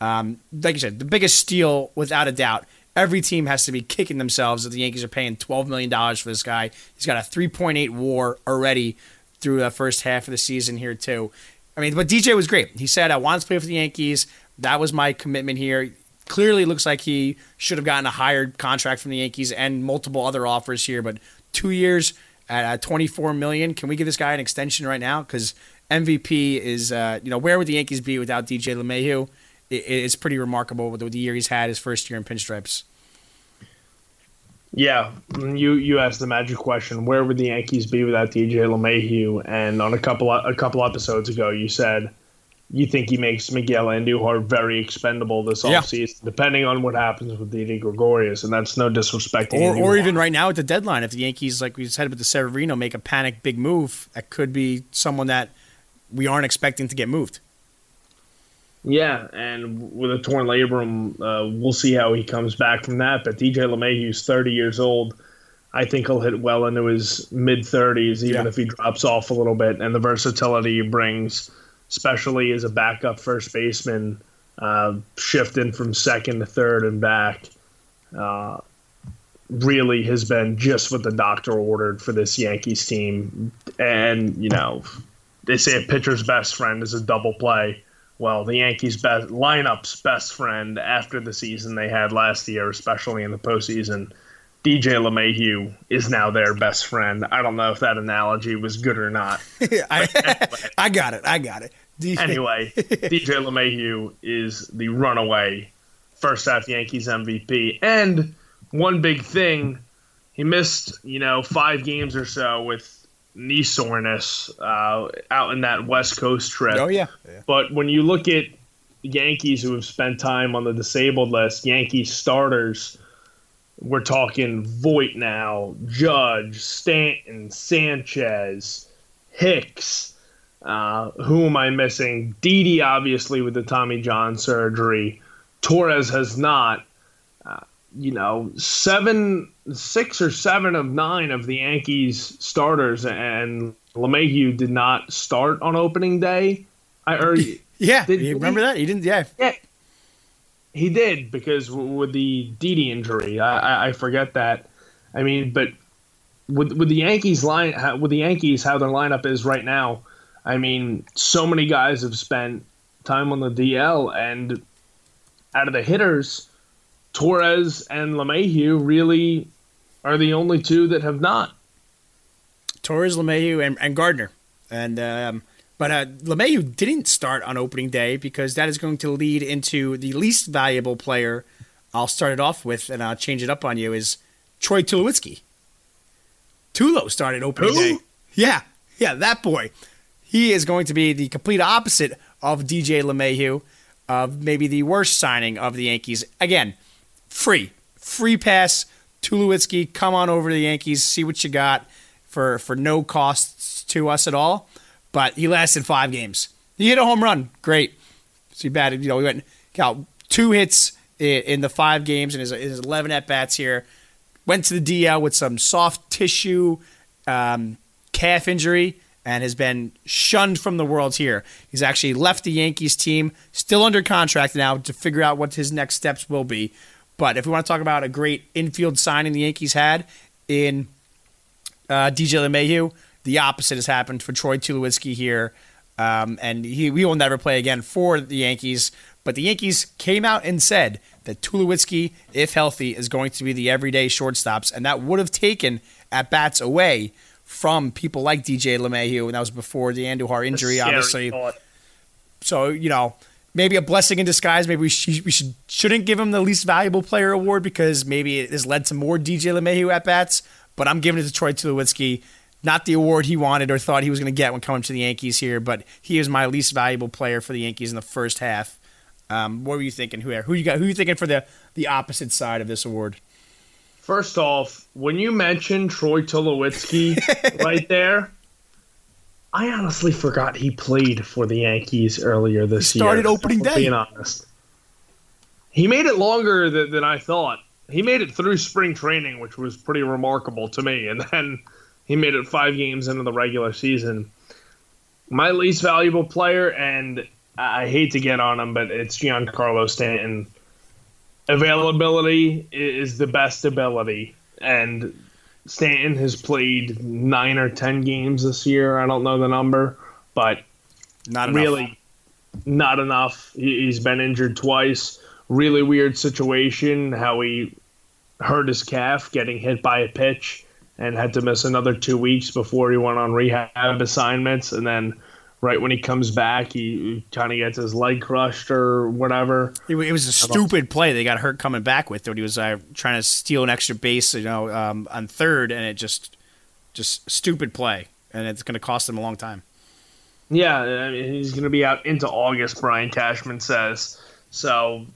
Um, like you said, the biggest steal without a doubt every team has to be kicking themselves that the Yankees are paying $12 million for this guy. He's got a 3.8 war already through the first half of the season here, too. I mean, but DJ was great. He said, I want to play for the Yankees. That was my commitment here. Clearly looks like he should have gotten a higher contract from the Yankees and multiple other offers here, but two years at 24 million. Can we give this guy an extension right now? Because MVP is, uh, you know, where would the Yankees be without DJ LeMahieu? it's pretty remarkable with the year he's had his first year in pinstripes. Yeah, you you asked the magic question: Where would the Yankees be without DJ LeMahieu? And on a couple a couple episodes ago, you said you think he makes Miguel Andujar very expendable this yeah. offseason, depending on what happens with Didi Gregorius, and that's no disrespect. Or, or even right now at the deadline, if the Yankees, like we said with the Severino, make a panic big move, that could be someone that we aren't expecting to get moved. Yeah, and with a torn labrum, uh, we'll see how he comes back from that. But DJ LeMahieu's 30 years old. I think he'll hit well into his mid 30s, even yeah. if he drops off a little bit. And the versatility he brings, especially as a backup first baseman, uh, shifting from second to third and back, uh, really has been just what the doctor ordered for this Yankees team. And, you know, they say a pitcher's best friend is a double play well, the Yankees' best lineup's best friend after the season they had last year, especially in the postseason, DJ LeMahieu is now their best friend. I don't know if that analogy was good or not. [LAUGHS] I, anyway. I got it. I got it. DJ. Anyway, [LAUGHS] DJ LeMahieu is the runaway first half Yankees MVP. And one big thing, he missed, you know, five games or so with knee soreness uh, out in that West Coast trip. Oh yeah. yeah. But when you look at Yankees who have spent time on the disabled list, Yankees starters, we're talking Voit now, Judge, Stanton, Sanchez, Hicks. Uh, who am I missing? Didi, obviously, with the Tommy John surgery. Torres has not you know, seven, six or seven of nine of the Yankees starters, and LeMahieu did not start on opening day. I or yeah, did, you remember he, that? He didn't. Yeah, yeah. he did because with the Didi injury, I, I, I forget that. I mean, but with with the Yankees line with the Yankees how their lineup is right now, I mean, so many guys have spent time on the DL, and out of the hitters, Torres and LeMahieu really are the only two that have not. Torres, LeMahieu, and, and Gardner, and um, but uh, LeMahieu didn't start on opening day because that is going to lead into the least valuable player. I'll start it off with, and I'll change it up on you. Is Troy Tulowitzki. Tulo started opening Who? day. Yeah, yeah, that boy. He is going to be the complete opposite of DJ LeMahieu, of maybe the worst signing of the Yankees. Again, free, free pass. Tulowitzki, come on over to the Yankees, see what you got for for no costs to us at all. But he lasted five games. He hit a home run, great. So he batted, you know, he went got two hits in, the five games and his, his 11 at bats here. Went to the DL with some soft tissue um, calf injury and has been shunned from the world here. He's actually left the Yankees team, still under contract now to figure out what his next steps will be. But if we want to talk about a great infield signing the Yankees had in uh, DJ LeMahieu, the opposite has happened for Troy Tulowitzki here. Um, and he, we will never play again for the Yankees. But the Yankees came out and said that Tulowitzki, if healthy, is going to be the everyday shortstops, and that would have taken at bats away from people like DJ LeMahieu, and that was before the Andujar injury, obviously. Thought. So you know, maybe a blessing in disguise. Maybe we, sh- we should shouldn't give him the least valuable player award because maybe it has led to more DJ LeMahieu at bats. But I'm giving it to Troy Tulowitzki. Not the award he wanted or thought he was going to get when coming to the Yankees here, but he is my least valuable player for the Yankees in the first half. Um, what were you thinking? Who who you got? Who you thinking for the the opposite side of this award? First off, when you mentioned Troy Tulowitzki [LAUGHS] right there, I honestly forgot he played for the Yankees earlier this he started year. Started opening day. Being honest, he made it longer than, than I thought. He made it through spring training, which was pretty remarkable to me, and [LAUGHS] then he made it five games into the regular season. My least valuable player, and I hate to get on him, but it's Giancarlo Stanton. Availability is the best ability, and Stanton has played nine or ten games this year. I don't know the number, but not enough. really not enough. He's been injured twice. Really weird situation how he hurt his calf getting hit by a pitch and had to miss another two weeks before he went on rehab assignments, and then right when he comes back, he kind of gets his leg crushed or whatever. It, it was a stupid play they got hurt coming back with. When he was uh, trying to steal an extra base, you know, um, on third, and it just, just stupid play, and it's going to cost him a long time. Yeah, I mean, he's going to be out into August. Brian Cashman says so.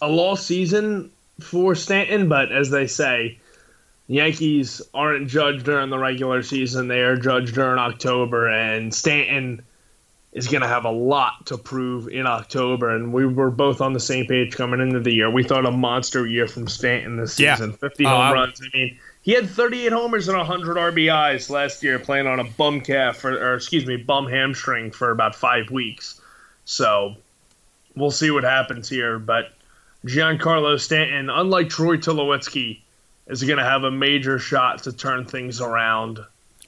A lost season for Stanton, but as they say, Yankees aren't judged during the regular season; they are judged during October, and Stanton is going to have a lot to prove in October. And we were both on the same page coming into the year. We thought a monster year from Stanton this season yeah. 50 home uh, runs. I mean, he had 38 homers and 100 RBIs last year playing on a bum calf, or, or excuse me, bum hamstring for about five weeks. So we'll see what happens here. But Giancarlo Stanton, unlike Troy Tulowitzki, is going to have a major shot to turn things around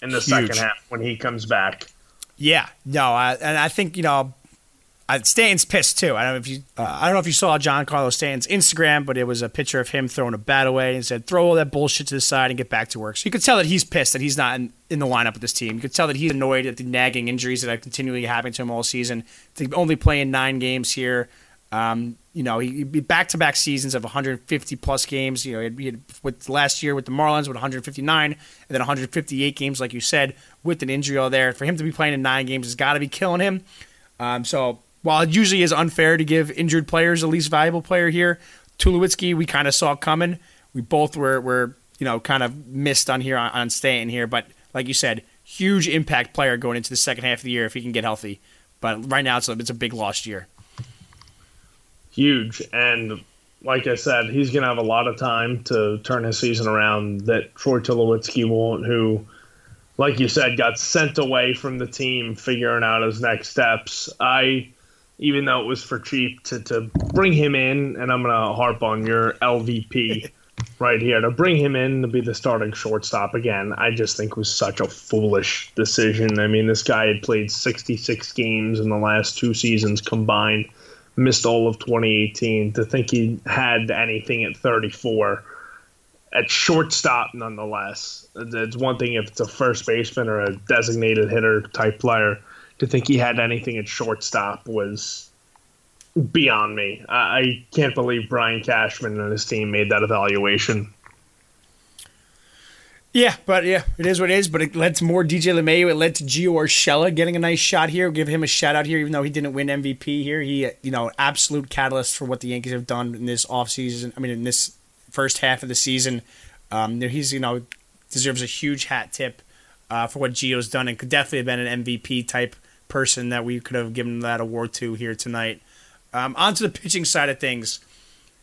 in the Huge. second half when he comes back. Yeah, no, I, and I think you know, I, Stanton's pissed too. I don't know if you, uh, I don't know if you saw Giancarlo Stanton's Instagram, but it was a picture of him throwing a bat away and said, "Throw all that bullshit to the side and get back to work." So you could tell that he's pissed that he's not in, in the lineup with this team. You could tell that he's annoyed at the nagging injuries that are continually happening to him all season. Only playing nine games here. Um, you know, he be back to back seasons of 150 plus games. You know, he had, with last year with the Marlins with 159, and then 158 games, like you said, with an injury all there. For him to be playing in nine games has got to be killing him. Um, so while it usually is unfair to give injured players the least valuable player here, Tulowitzki we kind of saw coming. We both were, were you know kind of missed on here on, on staying here, but like you said, huge impact player going into the second half of the year if he can get healthy. But right now it's a, it's a big lost year huge. And like I said, he's going to have a lot of time to turn his season around that Troy Tulowitzki won't, who, like you said, got sent away from the team figuring out his next steps. I even though it was for cheap, to, to bring him in, and I'm going to harp on your LVP [LAUGHS] right here, to bring him in to be the starting shortstop again, I just think was such a foolish decision. I mean, this guy had played 66 games in the last two seasons combined, missed all of 2018. To think he had anything at 34 at shortstop, nonetheless. It's one thing if it's a first baseman or a designated hitter type player. To think he had anything at shortstop was beyond me. I, can't believe Brian Cashman and his team made that evaluation. Yeah, but yeah, it is what it is. But it led to more DJ LeMahieu. It led to Gio Urshela getting a nice shot here. We'll give him a shout out here, even though he didn't win MVP here. He, you know, absolute catalyst for what the Yankees have done in this offseason. I mean, in this first half of the season. Um, he's you know deserves a huge hat tip uh, for what Gio's done, and could definitely have been an MVP type person that we could have given that award to here tonight. Um, on to the pitching side of things,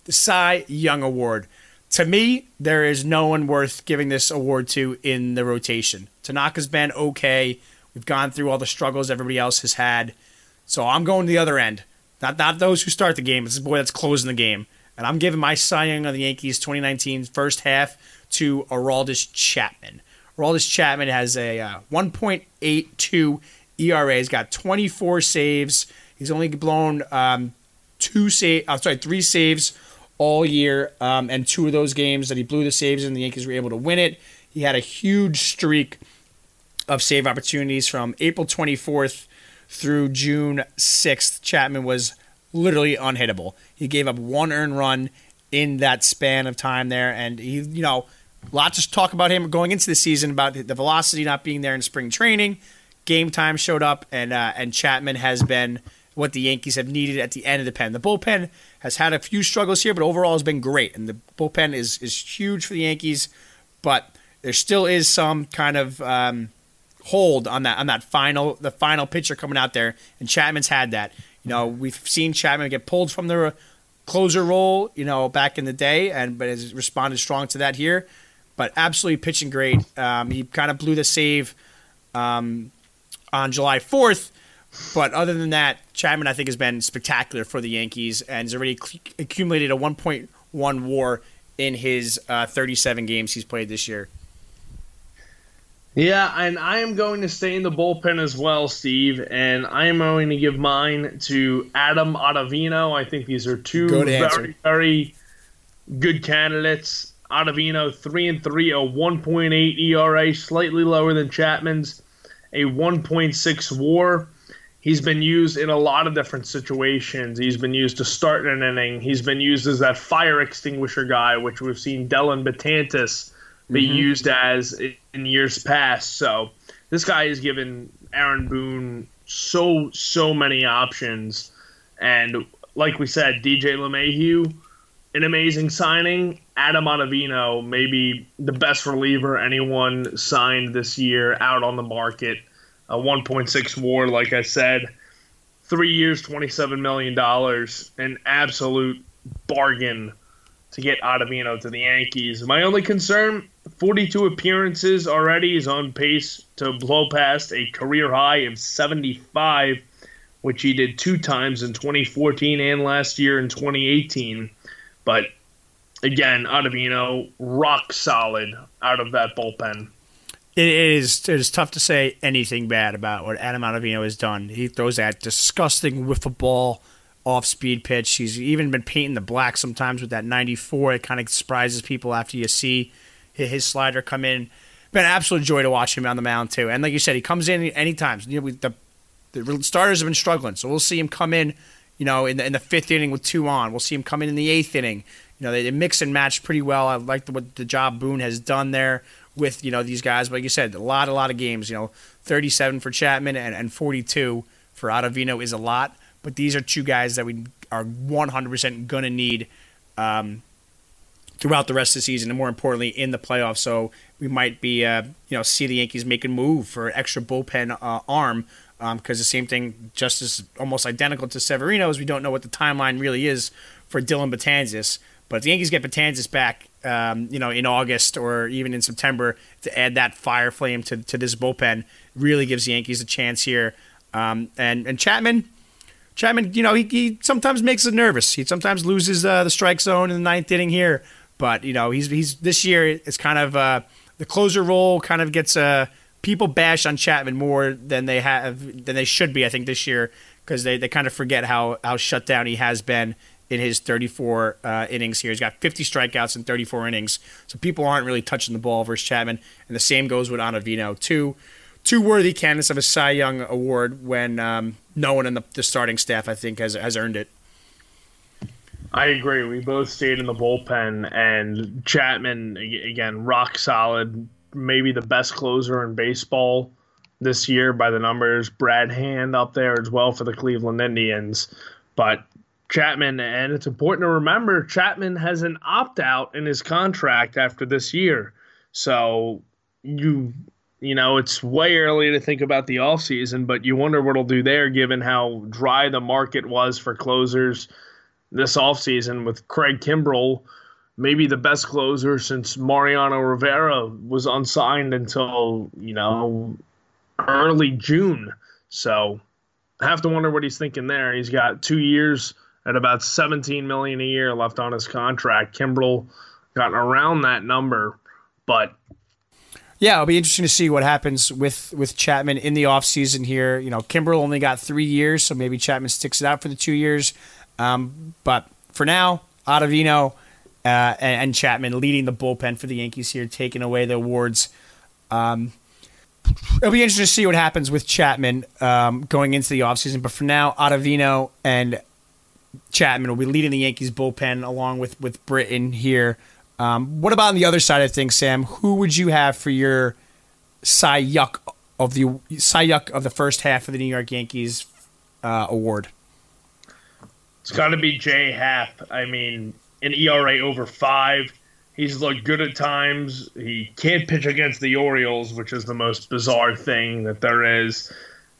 the Cy Young Award. To me, there is no one worth giving this award to in the rotation. Tanaka's been okay. We've gone through all the struggles everybody else has had. So I'm going to the other end. Not not those who start the game. It's the boy that's closing the game. And I'm giving my Cy Young of the Yankees 2019 first half to Aroldis Chapman. Aroldis Chapman has a uh, 1.82 ERA. He's got 24 saves. He's only blown um, two save. I'm sorry, three saves all year, um, and two of those games that he blew the saves and the Yankees were able to win it. He had a huge streak of save opportunities from April 24th through June 6th. Chapman was literally unhittable. He gave up one earned run in that span of time there, and he, you know, lots of talk about him going into the season about the velocity not being there in spring training. Game time showed up, and uh, and Chapman has been what the Yankees have needed at the end of the pen. The bullpen has had a few struggles here, but overall has been great, and the bullpen is is huge for the Yankees. But there still is some kind of um, hold on that on that final the final pitcher coming out there, and Chapman's had that. You know, we've seen Chapman get pulled from the closer role, you know, back in the day, and but has responded strong to that here. But absolutely pitching great. Um, he kind of blew the save um, on July 4th. But other than that, Chapman, I think, has been spectacular for the Yankees and has already accumulated a 1.1 war in his uh, 37 games he's played this year. Yeah, and I am going to stay in the bullpen as well, Steve, and I am going to give mine to Adam Ottavino. I think these are two very, very good candidates. Ottavino, three and three, a 1.8 ERA, slightly lower than Chapman's, a 1.6 WAR. He's been used in a lot of different situations. He's been used to start an inning. He's been used as that fire extinguisher guy, which we've seen Dellin Betances be mm-hmm. used as in years past. So this guy has given Aaron Boone so so many options, and like we said, DJ LeMahieu, an amazing signing. Adam Ottavino, maybe the best reliever anyone signed this year out on the market. A 1.6 WAR, like I said, three years, 27 million dollars, an absolute bargain to get Ottavino to the Yankees. My only concern 42 appearances already is on pace to blow past a career high of 75, which he did two times in 2014 and last year in 2018. But again, Ottavino, rock solid out of that bullpen. It is it is tough to say anything bad about what Adam Ottavino has done. He throws that disgusting wiffle ball off speed pitch. He's even been painting the black sometimes with that 94. It kind of surprises people after you see his slider come in. Been an absolute joy to watch him on the mound too. And like you said, he comes in anytime. You know, the the starters have been struggling, so we'll see him come in. You know, in the, in the fifth inning with two on, we'll see him come in in the eighth inning. You know, they, they mix and match pretty well. I like the, what the job Boone has done there with you know these guys. But like you said, a lot, a lot of games. You know, 37 for Chapman and, and 42 for Ottavino is a lot. But these are two guys that we are 100% going to need um, throughout the rest of the season, and more importantly, in the playoffs. So we might be, uh, you know, see the Yankees make a move for an extra bullpen uh, arm because um, the same thing, just as almost identical to Severino, Severino's. We don't know what the timeline really is for Dellin Betances. But if the Yankees get Betances back, um, you know, in August or even in September to add that fire flame to, to this bullpen, really gives the Yankees a chance here. Um, and and Chapman, Chapman, you know, he, he sometimes makes it nervous. He sometimes loses uh, the strike zone in the ninth inning here, but you know, he's he's this year it's kind of uh, the closer role kind of gets uh, people bash on Chapman more than they have than they should be. I think this year because they, they kind of forget how how shut down he has been in his 34 uh, innings here. He's got 50 strikeouts in 34 innings, so people aren't really touching the ball versus Chapman. And the same goes with Ottavino. too. two worthy candidates of a Cy Young award when um, no one in the, the starting staff I think has has earned it. I agree. We both stayed in the bullpen, and Chapman again, rock solid. Maybe the best closer in baseball this year by the numbers. Brad Hand up there as well for the Cleveland Indians, but Chapman, and it's important to remember Chapman has an opt out in his contract after this year. So you you know, it's way early to think about the off season, but you wonder what he'll do there given how dry the market was for closers this offseason with Craig Kimbrel, maybe the best closer since Mariano Rivera was unsigned until, you know, early June. So I have to wonder what he's thinking there. He's got two years at about 17 million a year left on his contract. Kimbrel got around that number, but yeah, it'll be interesting to see what happens with with Chapman in the offseason here. You know, Kimbrel only got three years, so maybe Chapman sticks it out for the two years. Um, but for now, Ottavino uh, and, and, Chapman leading the bullpen for the Yankees here, taking away the awards. Um, it'll be interesting to see what happens with Chapman um, going into the offseason. But for now, Ottavino and Chapman will be leading the Yankees bullpen along with, with Britton here. Um, what about on the other side of things, Sam? Who would you have for your Cy Yuck of the Cy Yuck of the first half of the New York Yankees uh, award? It's got to be Jay Happ. I mean, an ERA over five. He's looked good at times. He can't pitch against the Orioles, which is the most bizarre thing that there is.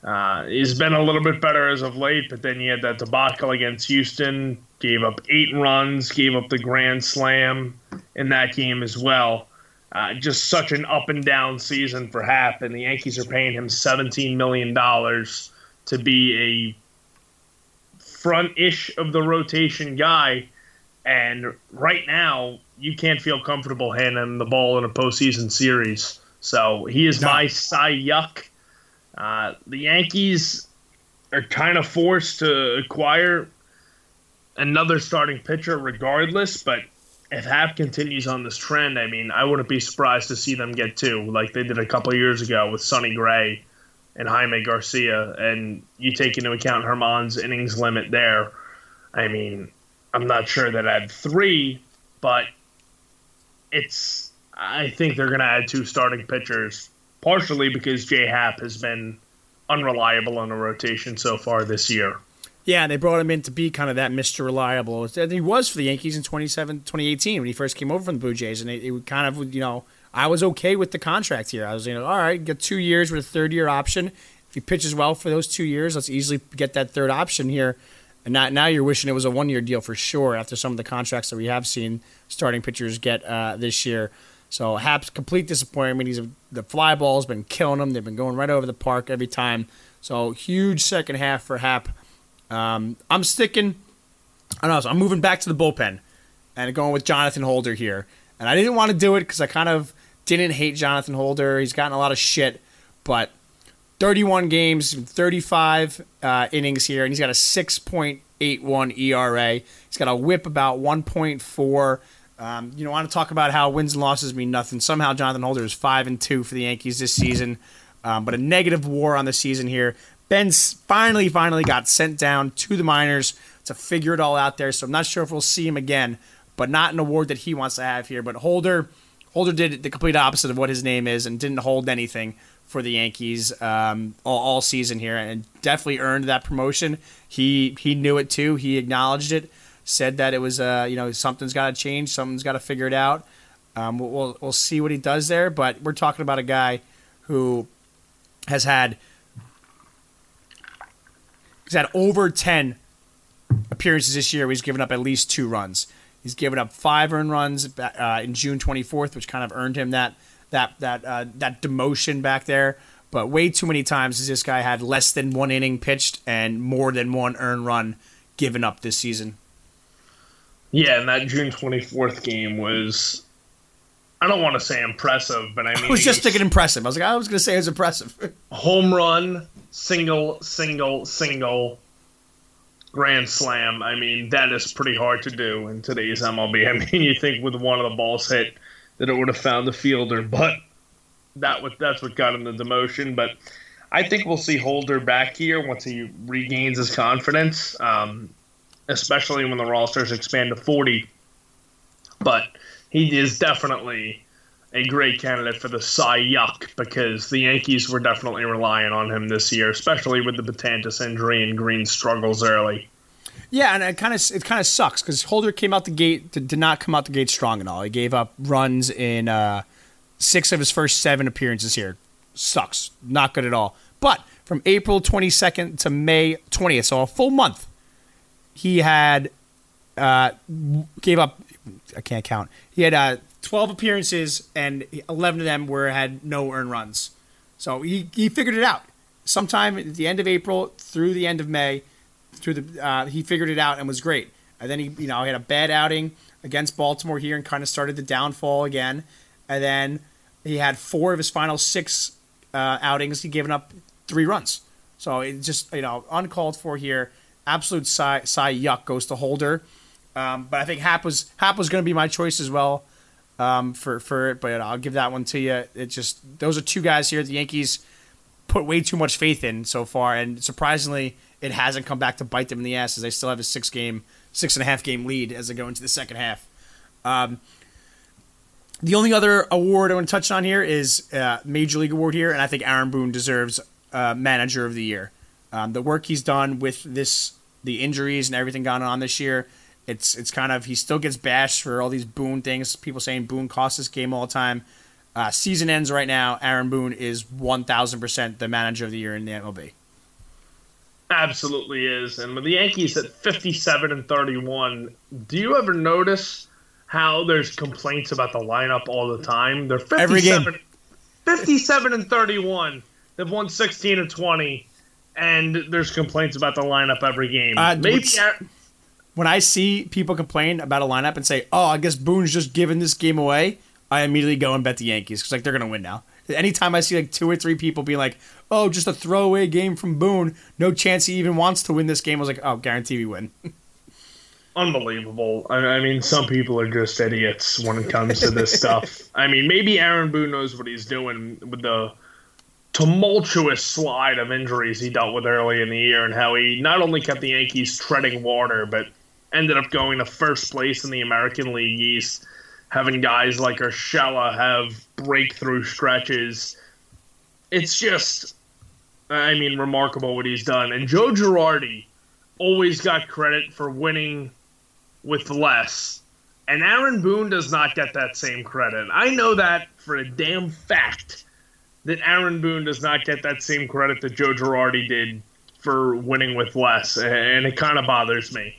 Uh, he's been a little bit better as of late, but then he had that debacle against Houston, gave up eight runs, gave up the grand slam in that game as well. Uh, just such an up and down season for Happ, and the Yankees are paying him $17 million to be a front ish of the rotation guy. And right now, you can't feel comfortable handing the ball in a postseason series. So he is no. my Cy Yuck. Uh, the Yankees are kind of forced to acquire another starting pitcher regardless, but if Happ continues on this trend, I mean, I wouldn't be surprised to see them get two, like they did a couple years ago with Sonny Gray and Jaime Garcia. And you take into account Germán's innings limit there. I mean, I'm not sure that I'd three, but it's. I think they're going to add two starting pitchers, partially because Jay Happ has been unreliable on the rotation so far this year. Yeah, they brought him in to be kind of that Mr. Reliable. He was for the Yankees in 2018 when he first came over from the Blue Jays. And it, it, kind of, you know, I was okay with the contract here. I was, you know, all right, get two years with a third year option. If he pitches well for those two years, let's easily get that third option here. And now, now you're wishing it was a one year deal for sure after some of the contracts that we have seen starting pitchers get uh, this year. So Happ's complete disappointment. He's the fly ball's been killing him. They've been going right over the park every time. So huge second half for Happ. Um, I'm sticking. I know. So I'm moving back to the bullpen and going with Jonathan Holder here. And I didn't want to do it because I kind of didn't hate Jonathan Holder. He's gotten a lot of shit, but 31 games, 35 uh, innings here, and he's got a 6.81 ERA. He's got a WHIP about 1.4. Um, you know, I want to talk about how wins and losses mean nothing. Somehow, Jonathan Holder is five and two for the Yankees this season, um, but a negative WAR on the season here. Ben finally, finally got sent down to the minors to figure it all out there. So I'm not sure if we'll see him again, but not an award that he wants to have here. But Holder, Holder did the complete opposite of what his name is and didn't hold anything for the Yankees um, all, all, season here, and definitely earned that promotion. He he knew it too. He acknowledged it. Said that it was uh, you know something's got to change. Something's got to figure it out. Um, we'll we'll see what he does there. But we're talking about a guy who has had He's had over 10 appearances this year. He's given up at least two runs. He's given up five earned runs uh, in June 24th, which kind of earned him that that that uh, that demotion back there. but way too many times has this guy had less than one inning pitched and more than one earned run given up this season. Yeah, and that June 24th game was, I don't want to say impressive, but I mean, [LAUGHS] I was just thinking impressive. I was like, I was going to say it was impressive. [LAUGHS] home run, single, single, single, grand slam. I mean, that is pretty hard to do in today's MLB. I [LAUGHS] mean, you think with one of the balls hit that it would have found the fielder, but that was, that's what got him the demotion. But I think we'll see Holder back here once he regains his confidence. Um, especially when the rosters expand to 40. But he is definitely a great candidate for the Cy Yuck because the Yankees were definitely relying on him this year, especially with the Betances injury and Green struggles early. Yeah, and it kind of it kind of sucks because Holder came out the gate did, did, not come out the gate strong at all. He gave up runs in uh, six of his first seven appearances here. Sucks, not good at all. But from April 22nd to May 20th, so a full month, he had uh, gave up. I can't count. He had uh, 12 appearances, and 11 of them were had no earned runs. So he, he figured it out. Sometime at the end of April through the end of May, through the uh, he figured it out and was great. And then he you know he had a bad outing against Baltimore here and kind of started the downfall again. And then he had four of his final six uh, outings. He given up three runs. So it just you know uncalled for here absolute Cy, Cy yuck goes to Holder. Um, but I think Happ was Happ was going to be my choice as well um, for for it. But I'll give that one to you. It just those are two guys here. The Yankees put way too much faith in so far, and surprisingly, it hasn't come back to bite them in the ass as they still have a six game, six and a half game lead as they go into the second half. Um, the only other award I want to touch on here is uh, Major League Award here, and I think Aaron Boone deserves uh, Manager of the Year. Um, the work he's done with this, the injuries and everything gone on this year, it's it's kind of he still gets bashed for all these Boone things. People saying Boone costs this game all the time. Uh, season ends right now. Aaron Boone is one thousand percent the manager of the year in the MLB. Absolutely is, and with the Yankees at fifty-seven and thirty-one, do you ever notice how there's complaints about the lineup all the time? They're 57, 57 and thirty-one. They've won sixteen and twenty and there's complaints about the lineup every game. Uh, Maybe when I see people complain about a lineup and say, "Oh, I guess Boone's just giving this game away," I immediately go and bet the Yankees because like they're gonna win now. Anytime I see like two or three people being like, "Oh, just a throwaway game from Boone, no chance he even wants to win this game," I was like, "Oh, guarantee we win." [LAUGHS] Unbelievable. I, I mean, some people are just idiots when it comes to this stuff. [LAUGHS] I mean, maybe Aaron Boone knows what he's doing with the tumultuous slide of injuries he dealt with early in the year and how he not only kept the Yankees treading water, but ended up going to first place in the American League East, having guys like Urshela have breakthrough stretches. It's just, I mean, remarkable what he's done. And Joe Girardi always got credit for winning with less. And Aaron Boone does not get that same credit. I know that for a damn fact that Aaron Boone does not get that same credit that Joe Girardi did for winning with less, and it kind of bothers me.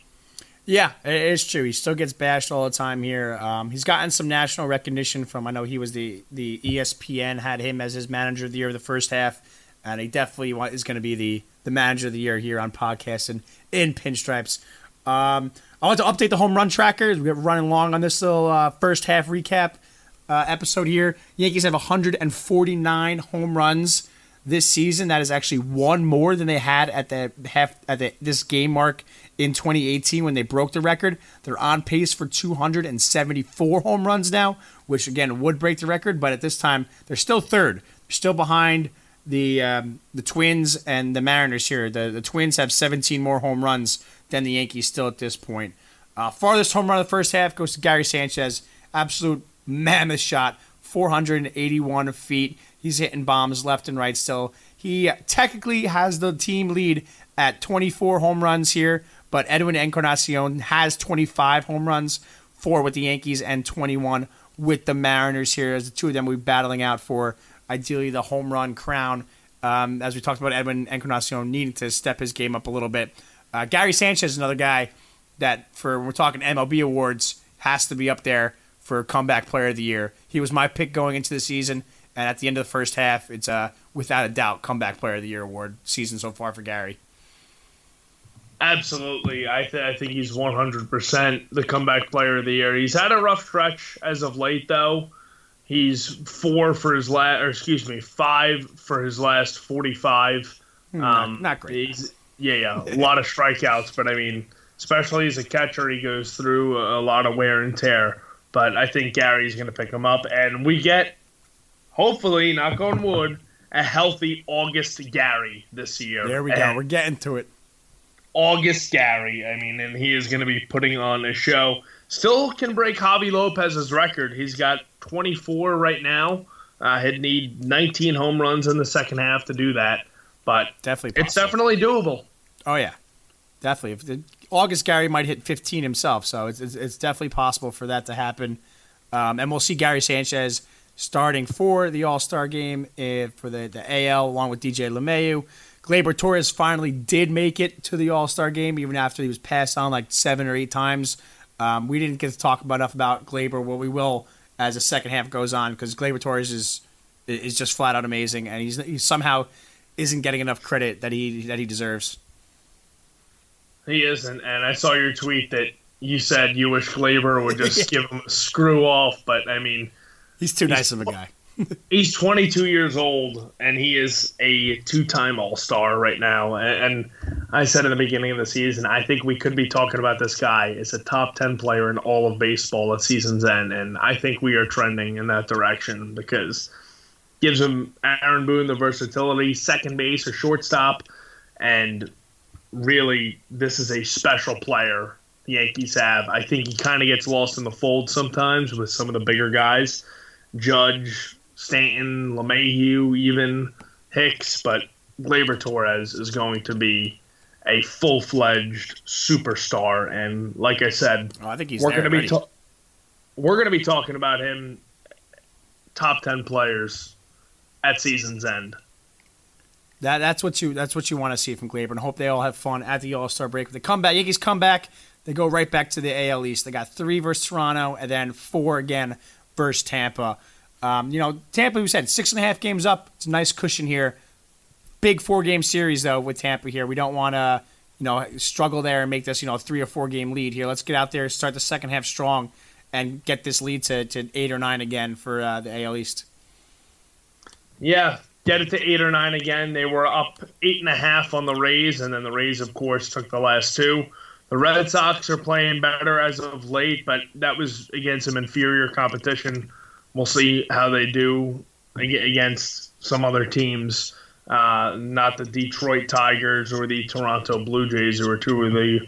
Yeah, it is true. He still gets bashed all the time here. Um, he's gotten some national recognition from. I know he was the the ESPN had him as his manager of the year of the first half, and he definitely is going to be the the manager of the year here on podcast and in pinstripes. Um, I want to update the home run trackers. We're running long on this little uh, first half recap uh, episode here. Yankees have 149 home runs this season. That is actually one more than they had at the half at the, this game mark in 2018 when they broke the record. They're on pace for 274 home runs now, which again would break the record, but at this time they're still third. They're still behind the um, the Twins and the Mariners here. The the Twins have 17 more home runs than the Yankees still at this point. Uh, farthest home run of the first half goes to Gary Sanchez. Absolute mammoth shot, 481 feet. He's hitting bombs left and right still. He technically has the team lead at 24 home runs here, but Edwin Encarnacion has 25 home runs, four with the Yankees and 21 with the Mariners here, as the two of them will be battling out for ideally the home run crown. Um, as we talked about, Edwin Encarnacion needing to step his game up a little bit. Uh, Gary Sanchez another guy that, for when we're talking MLB awards, has to be up there for comeback player of the year. He was my pick going into the season, And at the end of the first half, it's uh, without a doubt comeback player of the year award season so far for Gary. Absolutely, I, th- I think he's 100% the comeback player of the year. He's had a rough stretch as of late, though. He's four for his last, or excuse me, five for his last 45. Hmm, um, not, great. yeah, yeah, a lot of strikeouts, but I mean, especially as a catcher, he goes through a lot of wear and tear. But I think Gary's going to pick him up, and we get, hopefully, knock on wood, a healthy August Gary this year. There we and go. We're getting to it. August Gary. I mean, and he is going to be putting on a show. Still can break Javy Lopez's record. He's got 24 right now. Uh, he'd need 19 home runs in the second half to do that, but definitely, possible. it's definitely doable. Oh yeah, definitely. if August Gary might hit 15 himself, so it's, it's, it's definitely possible for that to happen. Um, and we'll see Gary Sanchez starting for the All Star game uh, for the, the AL along with DJ LeMahieu. Gleyber Torres finally did make it to the All Star game, even after he was passed on like seven or eight times. Um, we didn't get to talk about enough about Gleyber. Well, we will as the second half goes on because Gleyber Torres is is just flat out amazing, and he's he somehow isn't getting enough credit that he that he deserves. He isn't, and I saw your tweet that you said you wish Gleyber would just [LAUGHS] give him a screw off, but I mean, he's too he's, nice of a guy. [LAUGHS] he's 22 years old and he is a two-time all-star right now and i said in the beginning of the season i think we could be talking about this guy as a top 10 player in all of baseball at season's end and i think we are trending in that direction because gives him aaron boone the versatility second base or shortstop and really this is a special player the yankees have i think he kind of gets lost in the fold sometimes with some of the bigger guys Judge, Stanton, LeMahieu, even Hicks, but Gleyber Torres is going to be a full fledged superstar. And like I said, oh, I think he's we're going to be ta- we're going to be talking about him top ten players at season's end. That that's what you that's what you want to see from Gleyber, and hope they all have fun at the All Star break. If they come back, Yankees come back, they go right back to the AL East. They got three versus Toronto, and then four again versus Tampa. Um, you know, Tampa, we said six and a half games up. It's a nice cushion here. Big four game series though with Tampa here. We don't want to, you know, struggle there and make this, you know, three or four game lead here. Let's get out there, start the second half strong, and get this lead to, to eight or nine again for uh, the AL East. Yeah, get it to eight or nine again. They were up eight and a half on the Rays, and then the Rays, of course, took the last two. The Red Sox are playing better as of late, but that was against some inferior competition. We'll see how they do against some other teams, uh, not the Detroit Tigers or the Toronto Blue Jays, who are two of the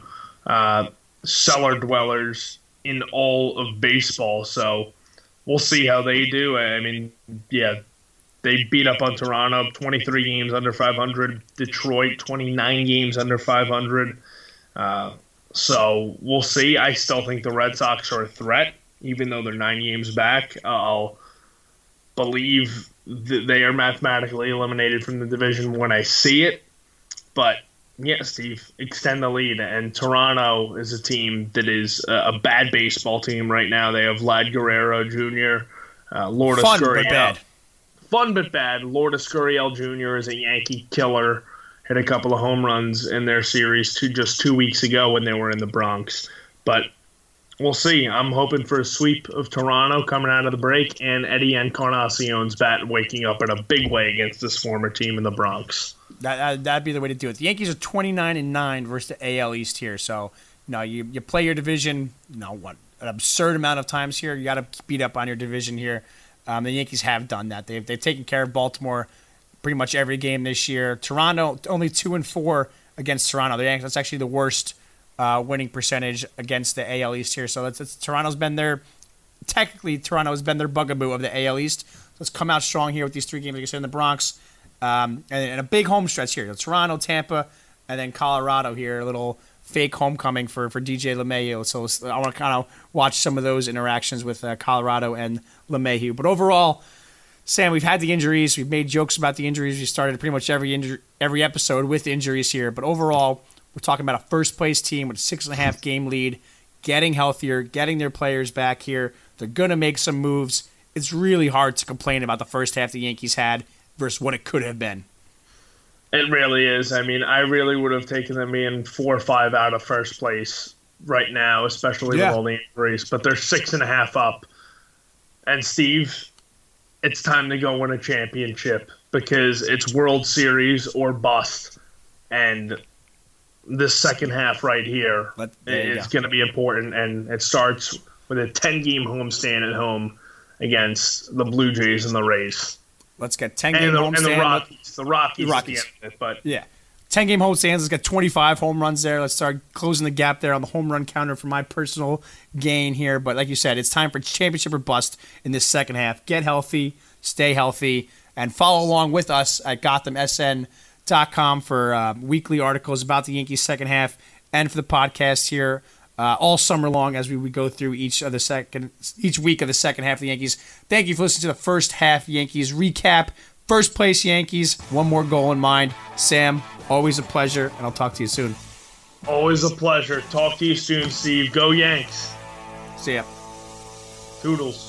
uh, cellar dwellers in all of baseball. So we'll see how they do. I mean, yeah, they beat up on Toronto, 23 games under 500. Detroit, 29 games under 500. Uh, so we'll see. I still think the Red Sox are a threat, even though they're nine games back. I'll believe that they are mathematically eliminated from the division when I see it. But yeah, Steve, extend the lead. And Toronto is a team that is a, bad baseball team right now. They have Vlad Guerrero Jr., uh, Lourdes Fun, Gurriel. Fun but bad. Lourdes Gurriel Jr. is a Yankee killer hit a couple of home runs in their series to just two weeks ago when they were in the Bronx. But we'll see. I'm hoping for a sweep of Toronto coming out of the break and Eddie Encarnacion's bat waking up in a big way against this former team in the Bronx. That that'd be the way to do it. The Yankees are 29 and nine versus the AL East here, so know you, you play your division. You know what an absurd amount of times here. You got to beat up on your division here. Um, the Yankees have done that. They've they've taken care of Baltimore pretty much every game this year. Toronto only two and four against Toronto. The Yankees that's actually the worst uh, winning percentage against the AL East here. So that's, that's Toronto's been their technically Toronto has been their bugaboo of the AL East. Let's come out strong here with these three games, like I said, in the Bronx, um, and, and, a big home stretch here. Toronto, Tampa, and then Colorado here. A little fake homecoming for for DJ LeMahieu. So I want to kind of watch some of those interactions with uh, Colorado and LeMahieu. But overall, Sam, we've had the injuries. We've made jokes about the injuries. We started pretty much every injury, every episode with injuries here. But overall, we're talking about a first place team with a six and a half game lead, getting healthier, getting their players back here. They're going to make some moves it's really hard to complain about the first half the Yankees had versus what it could have been. It really is. I mean, I really would have taken them in four or five out of first place right now, especially Yeah. with all the injuries. But they're six and a half up. And Steve, it's time to go win a championship because it's World Series or bust. And this second half right here Let- is going to be important. And it starts with a 10 game homestand at home against the Blue Jays and the Rays. Let's get 10 game And the, and the. Rockies. The Rockies, The Rockies. The end it, but Yeah. 10 game homestands. Let's get 25 home runs there. Let's start closing the gap there on the home run counter for my personal gain here. But like you said, it's time for championship or bust in this second half. Get healthy, stay healthy, and follow along with us at GothamSN.com for uh, weekly articles about the Yankees second half and for the podcast here uh, all summer long as we, we go through each of the second each week of the second half of the Yankees. Thank you for listening to the first half Yankees recap. First place Yankees, one more goal in mind. Sam, always a pleasure, and I'll talk to you soon. Always a pleasure. Talk to you soon, Steve. Go Yanks. See ya. Toodles.